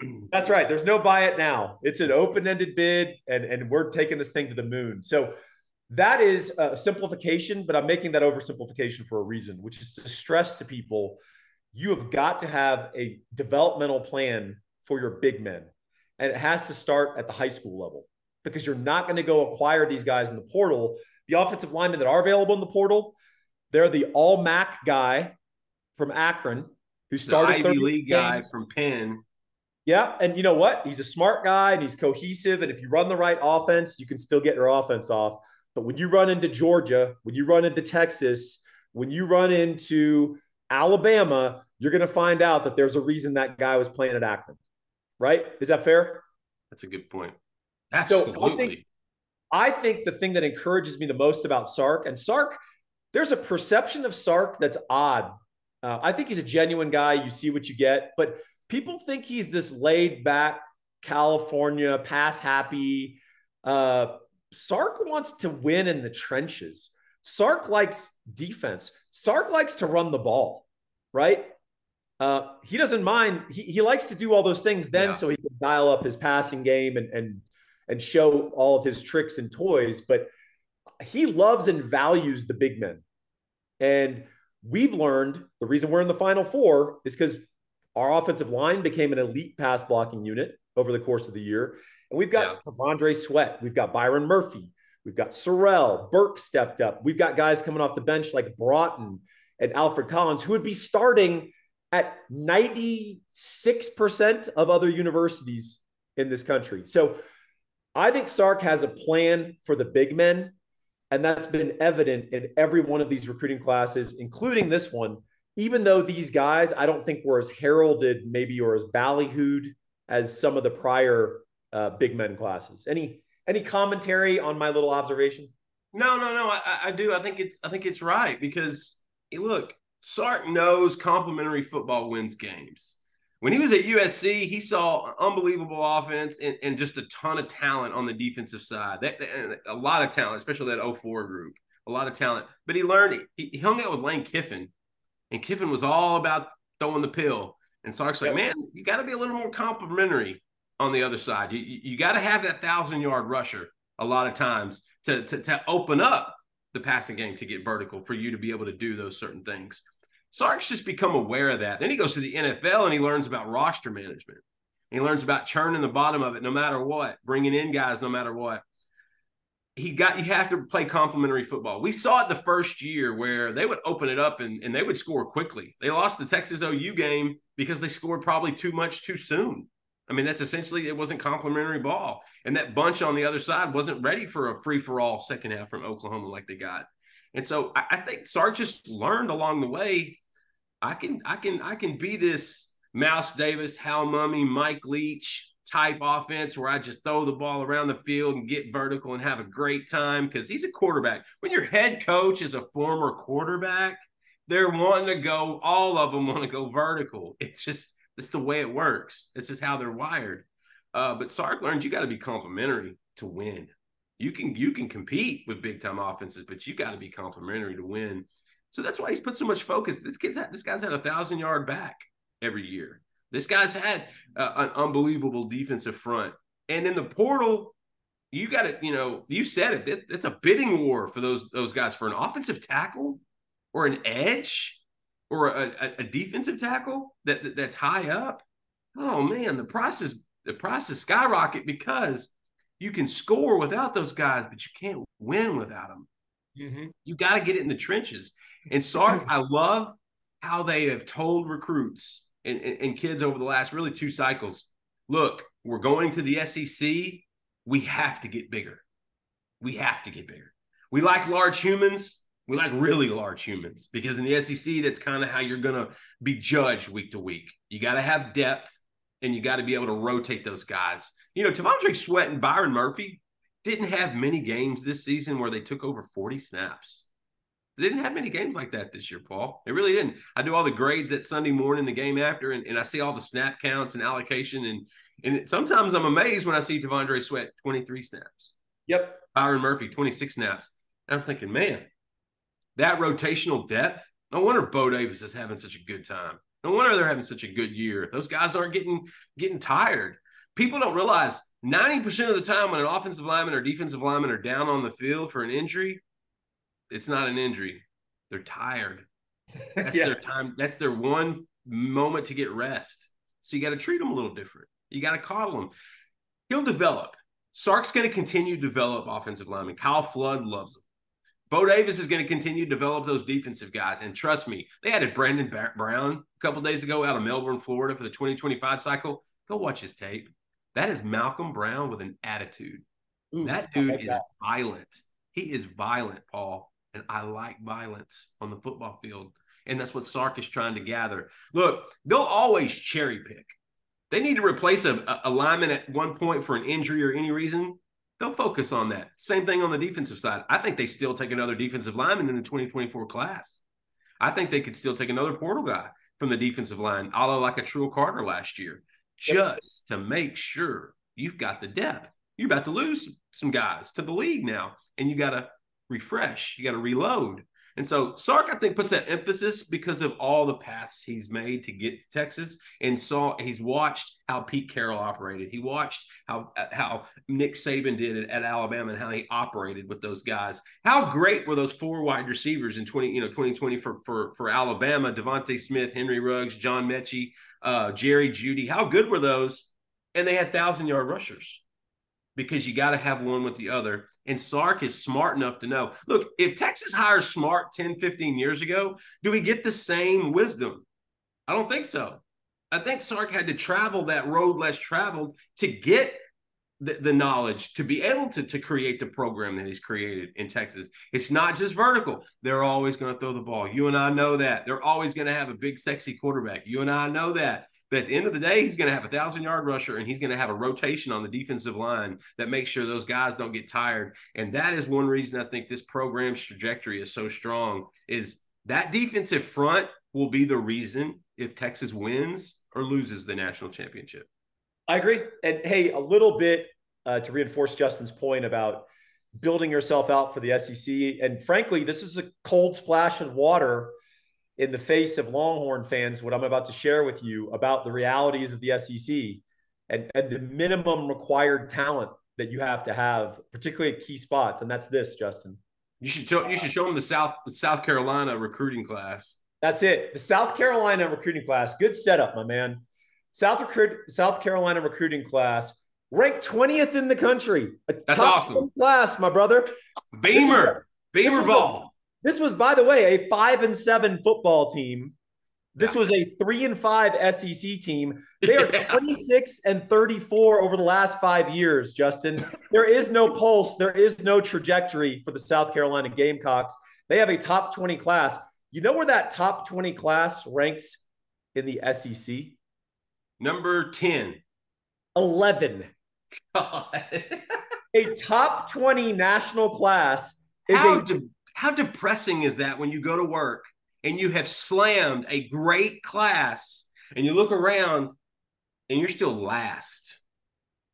That's right. There's no buy it now. It's an open-ended bid, and and we're taking this thing to the moon. So that is a simplification, but I'm making that oversimplification for a reason, which is to stress to people you have got to have a developmental plan for your big men. And it has to start at the high school level because you're not going to go acquire these guys in the portal. The offensive linemen that are available in the portal, they're the all MAC guy from Akron who started the Ivy League games. guy from Penn. Yeah. And you know what? He's a smart guy and he's cohesive. And if you run the right offense, you can still get your offense off. But when you run into Georgia, when you run into Texas, when you run into Alabama, you're going to find out that there's a reason that guy was playing at Akron. Right? Is that fair? That's a good point. Absolutely. So I, think, I think the thing that encourages me the most about Sark and Sark, there's a perception of Sark that's odd. Uh, I think he's a genuine guy. You see what you get, but people think he's this laid back California pass happy, uh, Sark wants to win in the trenches. Sark likes defense. Sark likes to run the ball, right? Uh, he doesn't mind. He, he likes to do all those things then yeah. so he can dial up his passing game and, and and show all of his tricks and toys. But he loves and values the big men. And we've learned the reason we're in the final four is because our offensive line became an elite pass blocking unit over the course of the year. And we've got yeah. Sweat, we've got Byron Murphy, we've got Sorrell, Burke stepped up. We've got guys coming off the bench like Broughton and Alfred Collins, who would be starting at 96% of other universities in this country. So I think Sark has a plan for the big men, and that's been evident in every one of these recruiting classes, including this one. Even though these guys, I don't think were as heralded, maybe, or as ballyhooed as some of the prior uh, big men classes. Any any commentary on my little observation? No, no, no. I, I do. I think it's I think it's right because look, Sark knows complimentary football wins games. When he was at USC, he saw unbelievable offense and, and just a ton of talent on the defensive side. That, that, a lot of talent, especially that 04 group. A lot of talent. But he learned, he, he hung out with Lane Kiffin, and Kiffin was all about throwing the pill. And Sark's like, man, you got to be a little more complimentary on the other side. You, you got to have that thousand yard rusher a lot of times to, to, to open up the passing game to get vertical for you to be able to do those certain things. Sark's just become aware of that. Then he goes to the NFL and he learns about roster management. He learns about churning the bottom of it no matter what, bringing in guys no matter what. He got you have to play complementary football. We saw it the first year where they would open it up and, and they would score quickly. They lost the Texas OU game because they scored probably too much too soon. I mean, that's essentially it wasn't complimentary ball. And that bunch on the other side wasn't ready for a free for all second half from Oklahoma like they got. And so I, I think Sark just learned along the way. I can I can I can be this Mouse Davis, Hal Mumme, Mike Leach type offense where I just throw the ball around the field and get vertical and have a great time because he's a quarterback. When your head coach is a former quarterback, they're wanting to go, all of them want to go vertical. It's just that's the way it works. This is how they're wired. Uh, but Sark learns you got to be complementary to win. You can you can compete with big time offenses, but you got to be complementary to win. So that's why he's put so much focus. This kid's had, this guy's had a thousand yard back every year. This guy's had uh, an unbelievable defensive front, and in the portal, you got to you know you said it. it. It's a bidding war for those those guys for an offensive tackle or an edge or a, a defensive tackle that, that, that's high up, oh man, the process the process skyrocket because you can score without those guys, but you can't win without them. Mm-hmm. You got to get it in the trenches. And Sark, I love how they have told recruits and, and, and kids over the last really two cycles. Look, we're going to the SEC. We have to get bigger. We have to get bigger. We like large humans. We like really large humans because in the SEC, that's kind of how you're going to be judged week to week. You got to have depth and you got to be able to rotate those guys. You know, T'Vondre Sweat and Byron Murphy didn't have many games this season where they took over 40 snaps. They didn't have many games like that this year, Paul. It really didn't. I do all the grades that Sunday morning, the game after, and, and I see all the snap counts and allocation. And and sometimes I'm amazed when I see T'Vondre Sweat 23 snaps. Yep. Byron Murphy 26 snaps. And I'm thinking, man, that rotational depth. No wonder Bo Davis is having such a good time. No wonder they're having such a good year. Those guys aren't getting getting tired. People don't realize 90% of the time when an offensive lineman or defensive lineman are down on the field for an injury, it's not an injury. They're tired. That's yeah. their time. That's their one moment to get rest. So you got to treat them a little different. You got to coddle them. He'll develop. Sark's going to continue to develop offensive linemen. Kyle Flood loves them. Bo Davis is going to continue to develop those defensive guys. And trust me, they added Brandon Brown a couple days ago out of Melbourne, Florida for the 2025 cycle. Go watch his tape. That is Malcolm Brown with an attitude. Ooh, that dude like is that. violent. He is violent, Paul and I like violence on the football field. And that's what Sark is trying to gather. Look, they'll always cherry pick. They need to replace a, a lineman at one point for an injury or any reason. They'll focus on that. Same thing on the defensive side. I think they still take another defensive lineman in the 2024 class. I think they could still take another portal guy from the defensive line, a la like a True Carter last year, just to make sure you've got the depth. You're about to lose some guys to the league now, and you got to refresh, you got to reload. And so Sark, I think, puts that emphasis because of all the paths he's made to get to Texas, and saw he's watched how Pete Carroll operated. He watched how how Nick Saban did it at Alabama and how he operated with those guys. How great were those four wide receivers in twenty you know twenty twenty for for for Alabama? DeVonta Smith, Henry Ruggs, John Metchie, uh, Jerry Jeudy. How good were those? And they had thousand yard rushers because you got to have one with the other. And Sark is smart enough to know look, if Texas hires smart 10, 15 years ago, do we get the same wisdom? I don't think so. I think Sark had to travel that road less traveled to get the, the, knowledge to be able to, to create the program that he's created in Texas. It's not just vertical. They're always going to throw the ball. You and I know that. They're always going to have a big, sexy quarterback. You and I know that. But at the end of the day, he's going to have a thousand yard rusher and he's going to have a rotation on the defensive line that makes sure those guys don't get tired. And that is one reason I think this program's trajectory is so strong is that defensive front will be the reason if Texas wins or loses the national championship. I agree. And hey, a little bit uh, to reinforce Justin's point about building yourself out for the SEC. And frankly, this is a cold splash of water in the face of Longhorn fans what I'm about to share with you about the realities of the SEC and, and the minimum required talent that you have to have, particularly at key spots. And that's this, Justin. You should show, you should show them the South the South Carolina recruiting class. That's it. The South Carolina recruiting class. Good setup, my man. South recruit South Carolina recruiting class ranked 20th in the country. A That's awesome. Class, my brother. Beamer. Beamer ball. This was, by the way, a five and seven football team. This yeah. was a three and five SEC team. They are yeah. 26 and 34 over the last five years, Justin. There is no pulse, there is no trajectory for the South Carolina Gamecocks. They have a top 20 class. You know where that top 20 class ranks in the SEC? Number 10. 11. a top 20 national class is How a how depressing is that when you go to work and you have slammed a great class and you look around and you're still last?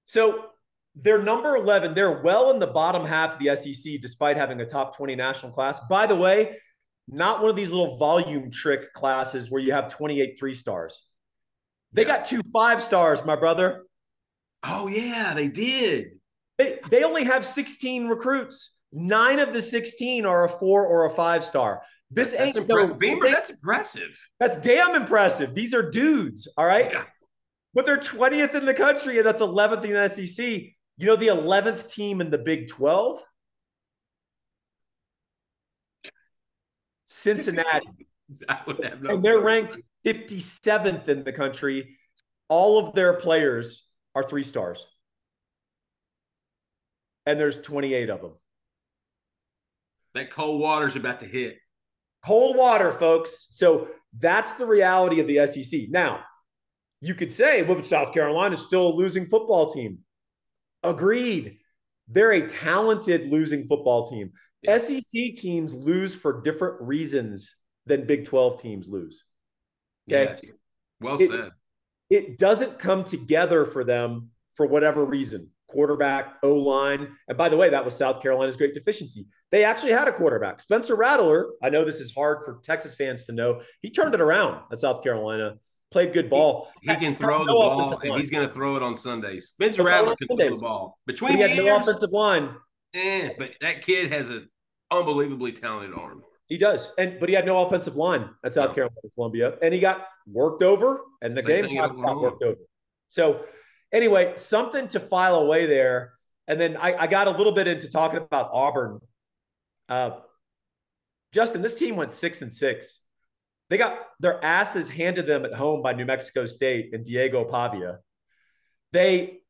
So they're number 11. They're well in the bottom half of the SEC despite having a top 20 national class. By the way, not one of these little volume trick classes where you have 28 three stars. They yeah. got two five stars, my brother. Oh, yeah, they did. They, they only have 16 recruits. Nine of the 16 are a four or a five star. This that's ain't no Beamer. That's impressive. That's damn impressive. These are dudes, all right? Yeah. But they're 20th in the country, and that's 11th in the SEC. You know, the 11th team in the Big 12? Cincinnati. no and they're ranked 57th in the country. All of their players are three stars. And there's 28 of them. That cold water's about to hit. Cold water, folks. So that's the reality of the SEC. Now, you could say, well, but South Carolina is still a losing football team. Agreed. They're a talented losing football team. Yeah. SEC teams lose for different reasons than Big 12 teams lose. Okay. Yes. Well it, said. It doesn't come together for them for whatever reason. Quarterback, O line. And by the way, that was South Carolina's great deficiency. They actually had a quarterback. Spencer Rattler, I know this is hard for Texas fans to know. He turned it around at South Carolina, played good ball. He, he can throw the ball, and he's going to throw it on Sundays. Spencer Rattler can throw the ball. Between he had no offensive line. Eh, but that kid has an unbelievably talented arm. He does, and but he had no offensive line at South Carolina, Columbia, and he got worked over, and the Same game got worked over. So, anyway, something to file away there, and then I, I got a little bit into talking about Auburn. Uh, Justin, this team went six and six. They got their asses handed them at home by New Mexico State and Diego Pavia. They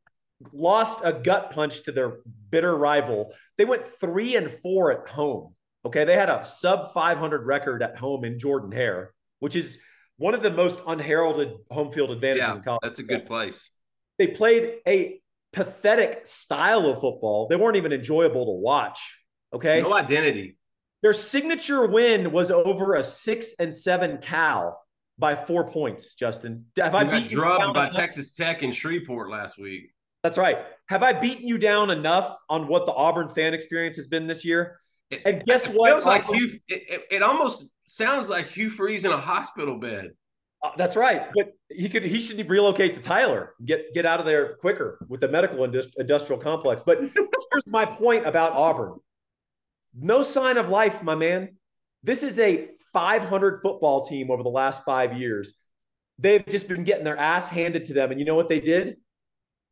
lost a gut punch to their bitter rival. They went three and four at home. Okay. They had a sub 500 record at home in Jordan Hare, which is one of the most unheralded home field advantages yeah, in college. That's a good place. They played a pathetic style of football. They weren't even enjoyable to watch. Okay. No identity. Their signature win was over a six and seven Cal by four points. Justin, have I got drubbed by Texas Tech in Shreveport last week? That's right. Have I beaten you down enough on what the Auburn fan experience has been this year? And guess it what? Feels like Hugh, it, it, almost sounds like Hugh Freeze in a hospital bed. Uh, that's right, but he could he should relocate to Tyler, get get out of there quicker with the medical industri- industrial complex. But here's my point about Auburn: no sign of life, my man. This is a 500 football team over the last five years. They've just been getting their ass handed to them, and you know what they did?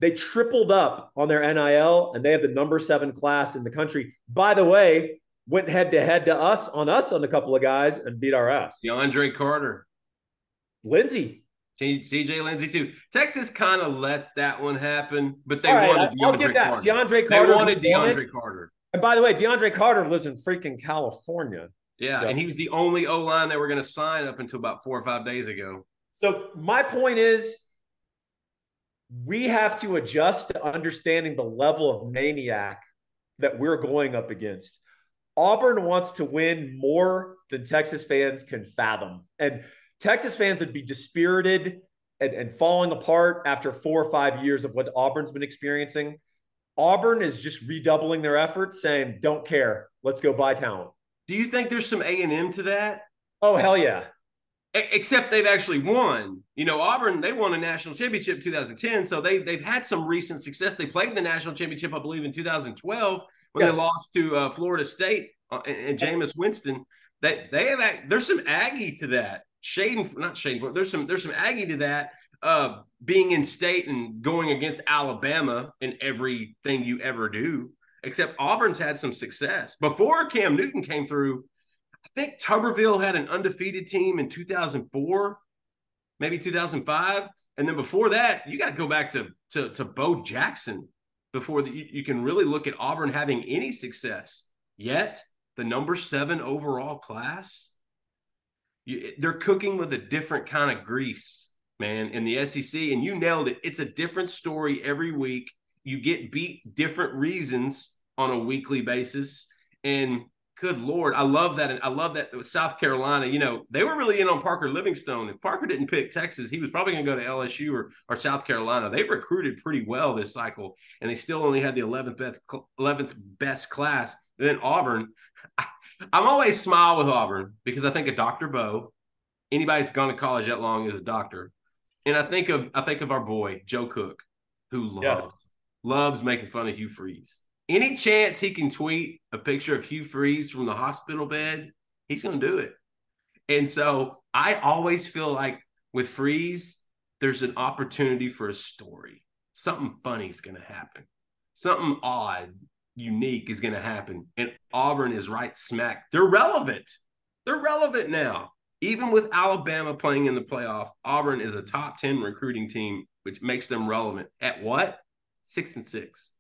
They tripled up on their NIL and they have the number seven class in the country. By the way, went head to head to us on us on a couple of guys and beat our ass. DeAndre Carter. Lindsey. DJ Lindsey too. Texas kind of let that one happen, but they right, wanted I'll give that. Carter. DeAndre Carter. They wanted DeAndre. Carter. And by the way, DeAndre Carter lives in freaking California. Yeah, and he was the only O line they were going to sign up until about four or five days ago. So my point is, we have to adjust to understanding the level of maniac that we're going up against. Auburn wants to win more than Texas fans can fathom. And Texas fans would be dispirited and, and falling apart after four or five years of what Auburn's been experiencing. Auburn is just redoubling their efforts, saying, "Don't care, let's go buy talent." Do you think there's some A and M to that? Oh hell yeah! except they've actually won. You know, Auburn they won a national championship 2010, so they they've had some recent success. They played the national championship, I believe, in 2012 when yes. they lost to uh, Florida State uh, and, and Jameis Winston. They they have. There's some Aggie to that. Shaden, not Shaden. There's some there's some Aggie to that. Uh, being in state and going against Alabama in everything you ever do. Except Auburn's had some success before Cam Newton came through I think Tuberville had an undefeated team in 2004, maybe 2005. And then before that, you got to go back to, to, to Bo Jackson before the, you, you can really look at Auburn having any success. Yet, the number seven overall class, you, they're cooking with a different kind of grease, man, in the SEC. And you nailed it. It's a different story every week. You get beat different reasons on a weekly basis. And good lord, I love that. And I love that South Carolina, you know, they were really in on Parker Livingstone. If Parker didn't pick Texas, he was probably going to go to LSU or, or South Carolina. They recruited pretty well this cycle, and they still only had the 11th best, 11th best class. And then Auburn, I'm always smile with Auburn because I think of Dr. Bo. Anybody's gone to college that long is a doctor. And I think of I think of our boy Joe Cook, who loves yeah. loves making fun of Hugh Freeze any chance he can tweet a picture of Hugh Freeze from the hospital bed, he's going to do it. And so I always feel like with Freeze, there's an opportunity for a story. Something funny is going to happen. Something odd, unique is going to happen. And Auburn is right smack. They're relevant. They're relevant now. Even with Alabama playing in the playoff, Auburn is a top 10 recruiting team, which makes them relevant. At what? Six and six.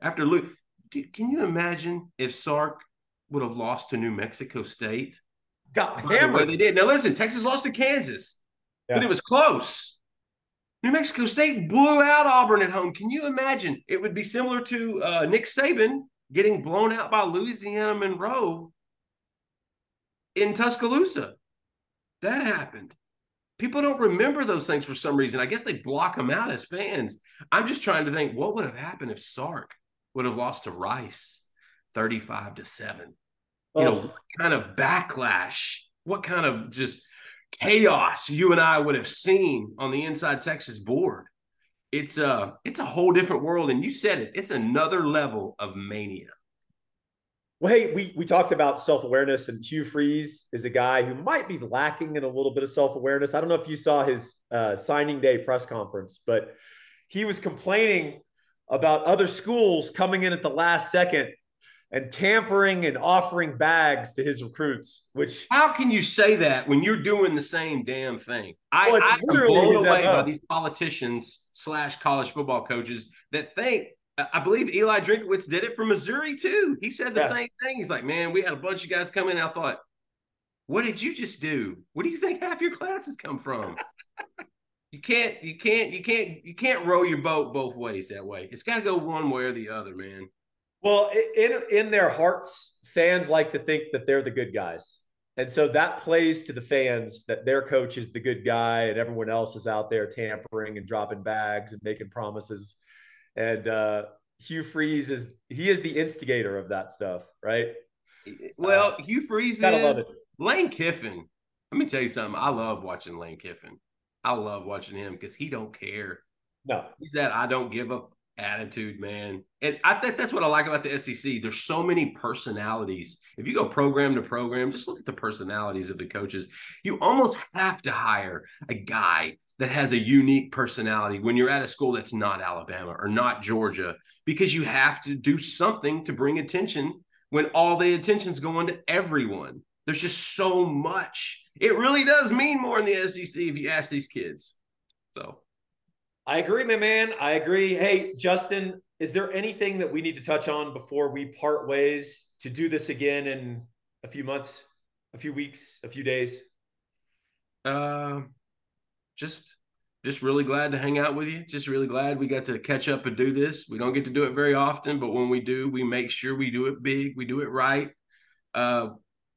After Luke, can you imagine if Sark would have lost to New Mexico State? Got hammered. The they did. Now listen, Texas lost to Kansas, yeah. but it was close. New Mexico State blew out Auburn at home. Can you imagine? It would be similar to uh, Nick Saban getting blown out by Louisiana Monroe in Tuscaloosa. That happened. People don't remember those things for some reason. I guess they block them out as fans. I'm just trying to think what would have happened if Sark would have lost to Rice 35 to 7. You know, what kind of backlash, what kind of just chaos you and I would have seen on the inside Texas board. It's a it's a whole different world. And you said it, it's another level of mania. Well, hey, we we talked about self awareness, and Hugh Freeze is a guy who might be lacking in a little bit of self awareness. I don't know if you saw his uh, signing day press conference, but he was complaining about other schools coming in at the last second and tampering and offering bags to his recruits. Which how can you say that when you're doing the same damn thing? I, well, I'm blown away by these politicians slash college football coaches that think I believe Eli Drinkwitz did it for Missouri too. He said the yeah. same thing. He's like, man, we had a bunch of guys come in. I thought, what did you just do? What do you think half your classes come from? you can't, you can't, you can't, you can't row your boat both ways that way. It's got to go one way or the other, man. Well, in in their hearts, fans like to think that they're the good guys. And so that plays to the fans that their coach is the good guy and everyone else is out there tampering and dropping bags and making promises and uh, Hugh Freeze is he is the instigator of that stuff, right? Well, uh, Hugh Freeze gotta is love it. Lane Kiffin. Let me tell you something. I love watching Lane Kiffin. I love watching him because he don't care. No, he's that I don't give up attitude, man. And I think that's what I like about the SEC. There's so many personalities. If you go program to program, just look at the personalities of the coaches. You almost have to hire a guy that has a unique personality when you're at a school that's not Alabama or not Georgia because you have to do something to bring attention when all the attention's going to everyone. There's just so much. It really does mean more in the SEC if you ask these kids. So I agree, my man. I agree. Hey, Justin, is there anything that we need to touch on before we part ways to do this again in a few months, a few weeks, a few days? Uh, just just really glad to hang out with you. Just really glad we got to catch up and do this. We don't get to do it very often, but when we do, we make sure we do it big, we do it right. Uh,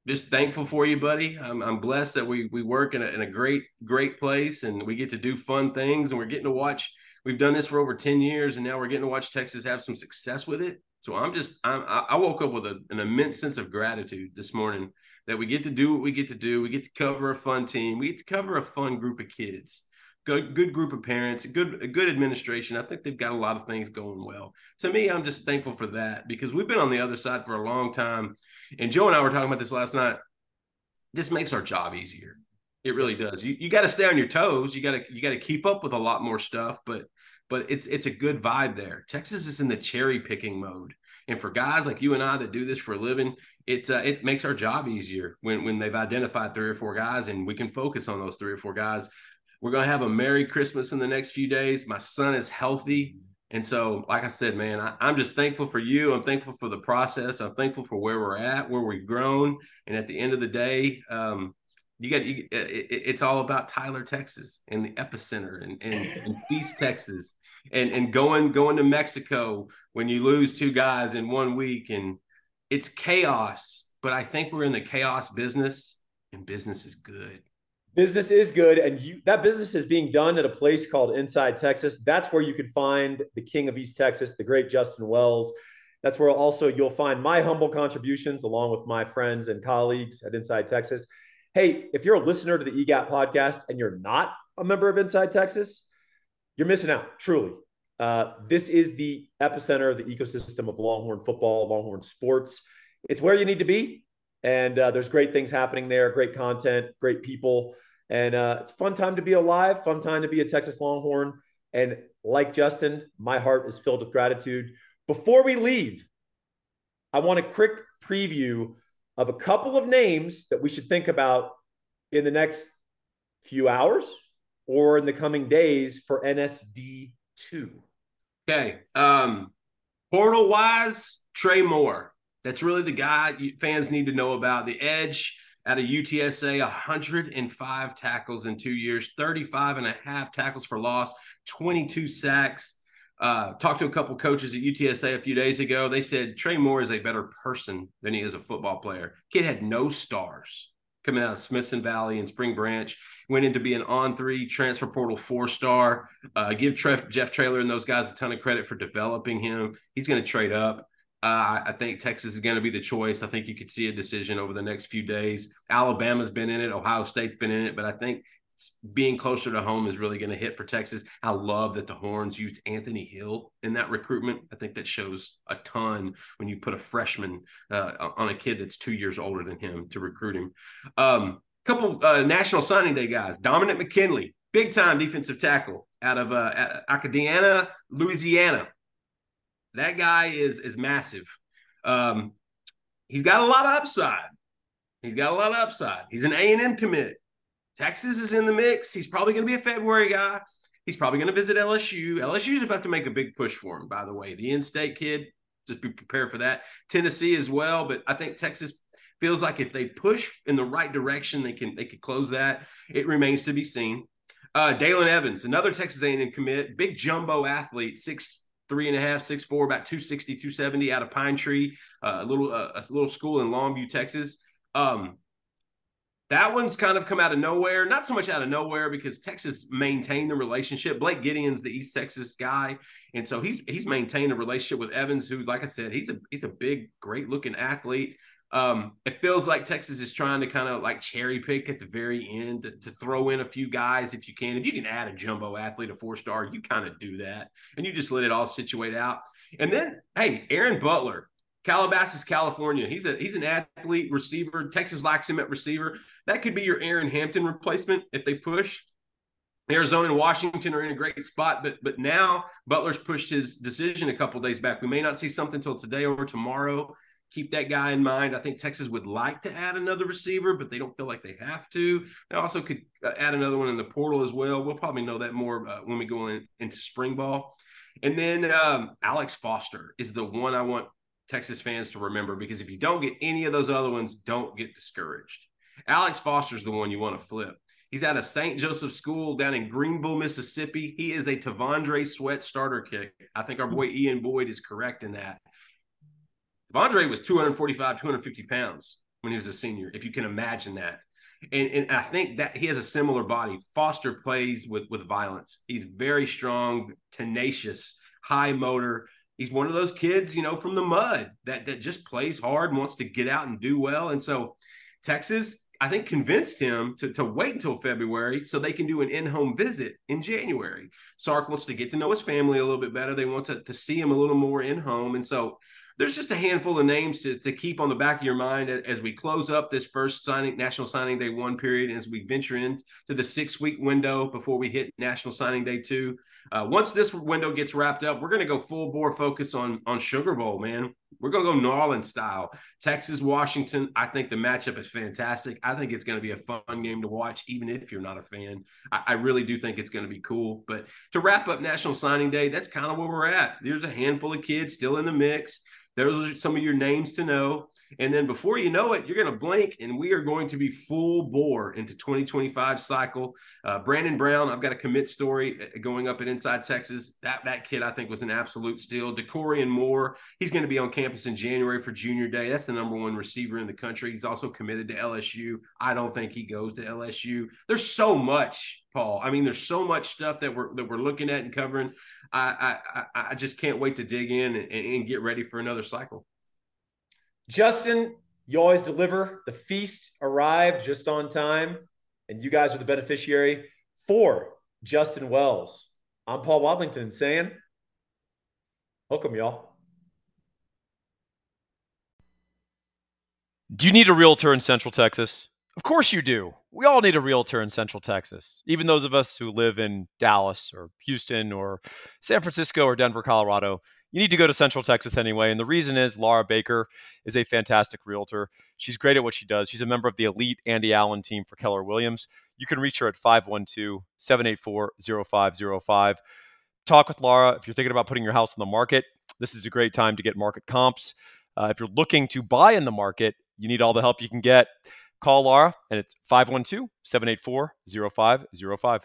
just thankful for you, buddy. I'm, I'm blessed that we we work in a, in a great great place and we get to do fun things and we're getting to watch. We've done this for over ten years and now we're getting to watch Texas have some success with it. So I'm just I'm, I woke up with a, an immense sense of gratitude this morning that we get to do what we get to do. We get to cover a fun team. We get to cover a fun group of kids. Good, good group of parents, good, a good administration. I think they've got a lot of things going well. To me, I'm just thankful for that because we've been on the other side for a long time. And Joe and I were talking about this last night. This makes our job easier. It really does. You you got to stay on your toes. You got to you got to keep up with a lot more stuff, but but it's it's a good vibe there. Texas is in the cherry picking mode. And for guys like you and I that do this for a living, it uh, it makes our job easier when when they've identified three or four guys, and we can focus on those three or four guys. We're gonna have a Merry Christmas in the next few days. My son is healthy. And so, like I said, man, I, am just thankful for you. I'm thankful for the process. I'm thankful for where we're at, where we've grown. And at the end of the day, um, you got you, it, it's all about Tyler, Texas, and the epicenter, and and, and East Texas, and and going going to Mexico when you lose two guys in one week, and it's chaos. But I think we're in the chaos business, and business is good. Business is good, and you that business is being done at a place called Inside Texas. That's where you can find the king of East Texas, the great Justin Wells. That's where also you'll find my humble contributions along with my friends and colleagues at Inside Texas. Hey, if you're a listener to the EGAT podcast and you're not a member of Inside Texas, you're missing out, truly. Uh, this is the epicenter of the ecosystem of Longhorn football, Longhorn sports. It's where you need to be. And uh, there's great things happening there, great content, great people. And uh, it's a fun time to be alive, fun time to be a Texas Longhorn. And like Justin, my heart is filled with gratitude. Before we leave, I want a quick preview of a couple of names that we should think about in the next few hours or in the coming days for NSD two. Okay. Um, portal wise, Trey Moore. That's really the guy fans need to know about. The edge out of UTSA, 105 tackles in two years, 35 and a half tackles for loss, 22 sacks. Uh, talked to a couple coaches at UTSA a few days ago. They said Trey Moore is a better person than he is a football player. Kid had no stars coming out of Smithson Valley and Spring Branch. Went into being on three transfer portal four star. Uh, give Trev, Jeff Traylor and those guys a ton of credit for developing him. He's going to trade up. Uh, I think Texas is going to be the choice. I think you could see a decision over the next few days. Alabama's been in it. Ohio State's been in it, but I think being closer to home is really going to hit for Texas. I love that the Horns used Anthony Hill in that recruitment. I think that shows a ton when you put a freshman uh, on a kid that's two years older than him to recruit him. Um, couple uh, National Signing Day guys: Dominick McKinley, big time defensive tackle out of uh, Acadiana, Louisiana. That guy is is massive. Um, he's got a lot of upside. He's got a lot of upside. He's an A and M commit. Texas is in the mix. He's probably going to be a February guy. He's probably going to visit LSU. LSU is about to make a big push for him, by the way. The in-state kid, just be prepared for that. Tennessee as well, but I think Texas feels like if they push in the right direction, they can they could close that. It remains to be seen. Uh, Dalen Evans, another Texas A&M commit, big jumbo athlete, six three and a half, six four, about 260, 270 out of Pine Tree, uh, a little uh, a little school in Longview, Texas. Um, that one's kind of come out of nowhere. Not so much out of nowhere because Texas maintained the relationship. Blake Gideon's the East Texas guy, and so he's he's maintained a relationship with Evans, who, like I said, he's a he's a big, great looking athlete. Um, it feels like Texas is trying to kind of like cherry pick at the very end to, to, throw in a few guys if you can. If you can add a jumbo athlete, a four star, you kind of do that, and you just let it all situate out. And then, hey, Aaron Butler, Calabasas, California. He's a he's an athlete receiver. Texas lacks him at receiver. That could be your Aaron Hampton replacement if they push. Arizona and Washington are in a great spot, but but now Butler's pushed his decision a couple days back. We may not see something until today or tomorrow. Keep that guy in mind. I think Texas would like to add another receiver, but they don't feel like they have to. They also could uh, add another one in the portal as well. We'll probably know that more uh, when we go in, into spring ball. And then um, Alex Foster is the one I want Texas fans to remember because if you don't get any of those other ones, don't get discouraged. Alex Foster is the one you want to flip. He's at a St. Joseph school down in Greenville, Mississippi. He is a T'Vondre Sweat starter kick. I think our boy Ian Boyd is correct in that. T'Vondre was 245, 250 pounds when he was a senior, if you can imagine that. And, and I think that he has a similar body. Foster plays with, with violence. He's very strong, tenacious, high motor he's one of those kids, you know, from the mud that that just plays hard and wants to get out and do well. And so Texas, I think, convinced him to, to wait until February so they can do an in-home visit in January. Sark wants to get to know his family a little bit better. They want to, to see him a little more in home. And so there's just a handful of names to, to keep on the back of your mind as we close up this first signing national signing day one period and as we venture into the six week window before we hit national signing day two uh, once this window gets wrapped up, we're going to go full bore focus on on Sugar Bowl, man. We're going to go Orleans style. Texas, Washington. I think the matchup is fantastic. I think it's going to be a fun game to watch, even if you're not a fan. I, I really do think it's going to be cool. But to wrap up National Signing Day, that's kind of where we're at. There's a handful of kids still in the mix. Those are some of your names to know. And then before you know it, you're going to blink and we are going to be full bore into 2025 cycle. Uh, Brandon Brown, I've got a commit story uh, going up at Inside Texas. That, that kid, I think, was an absolute steal. Dakorien Moore, he's going to be on campus in January for junior day. That's the number one receiver in the country. He's also committed to LSU. I don't think he goes to LSU. There's so much, Paul. I mean, there's so much stuff that we're, that we're looking at and covering. I, I, I just can't wait to dig in and, and get ready for another cycle. Justin, you always deliver. The feast arrived just on time, and you guys are the beneficiary for Justin Wells. I'm Paul Wadlington saying, welcome, y'all. Do you need a realtor in Central Texas? Of course you do. We all need a realtor in Central Texas, even those of us who live in Dallas or Houston or San Francisco or Denver, Colorado you need to go to Central Texas anyway. And the reason is Laura Baker is a fantastic realtor. She's great at what she does. She's a member of the elite Andy Allen team for Keller Williams. You can reach her at 512 784 0505. Talk with Laura. If you're thinking about putting your house on the market, this is a great time to get market comps. Uh, if you're looking to buy in the market, you need all the help you can get. Call Laura, and it's 512 784 0505.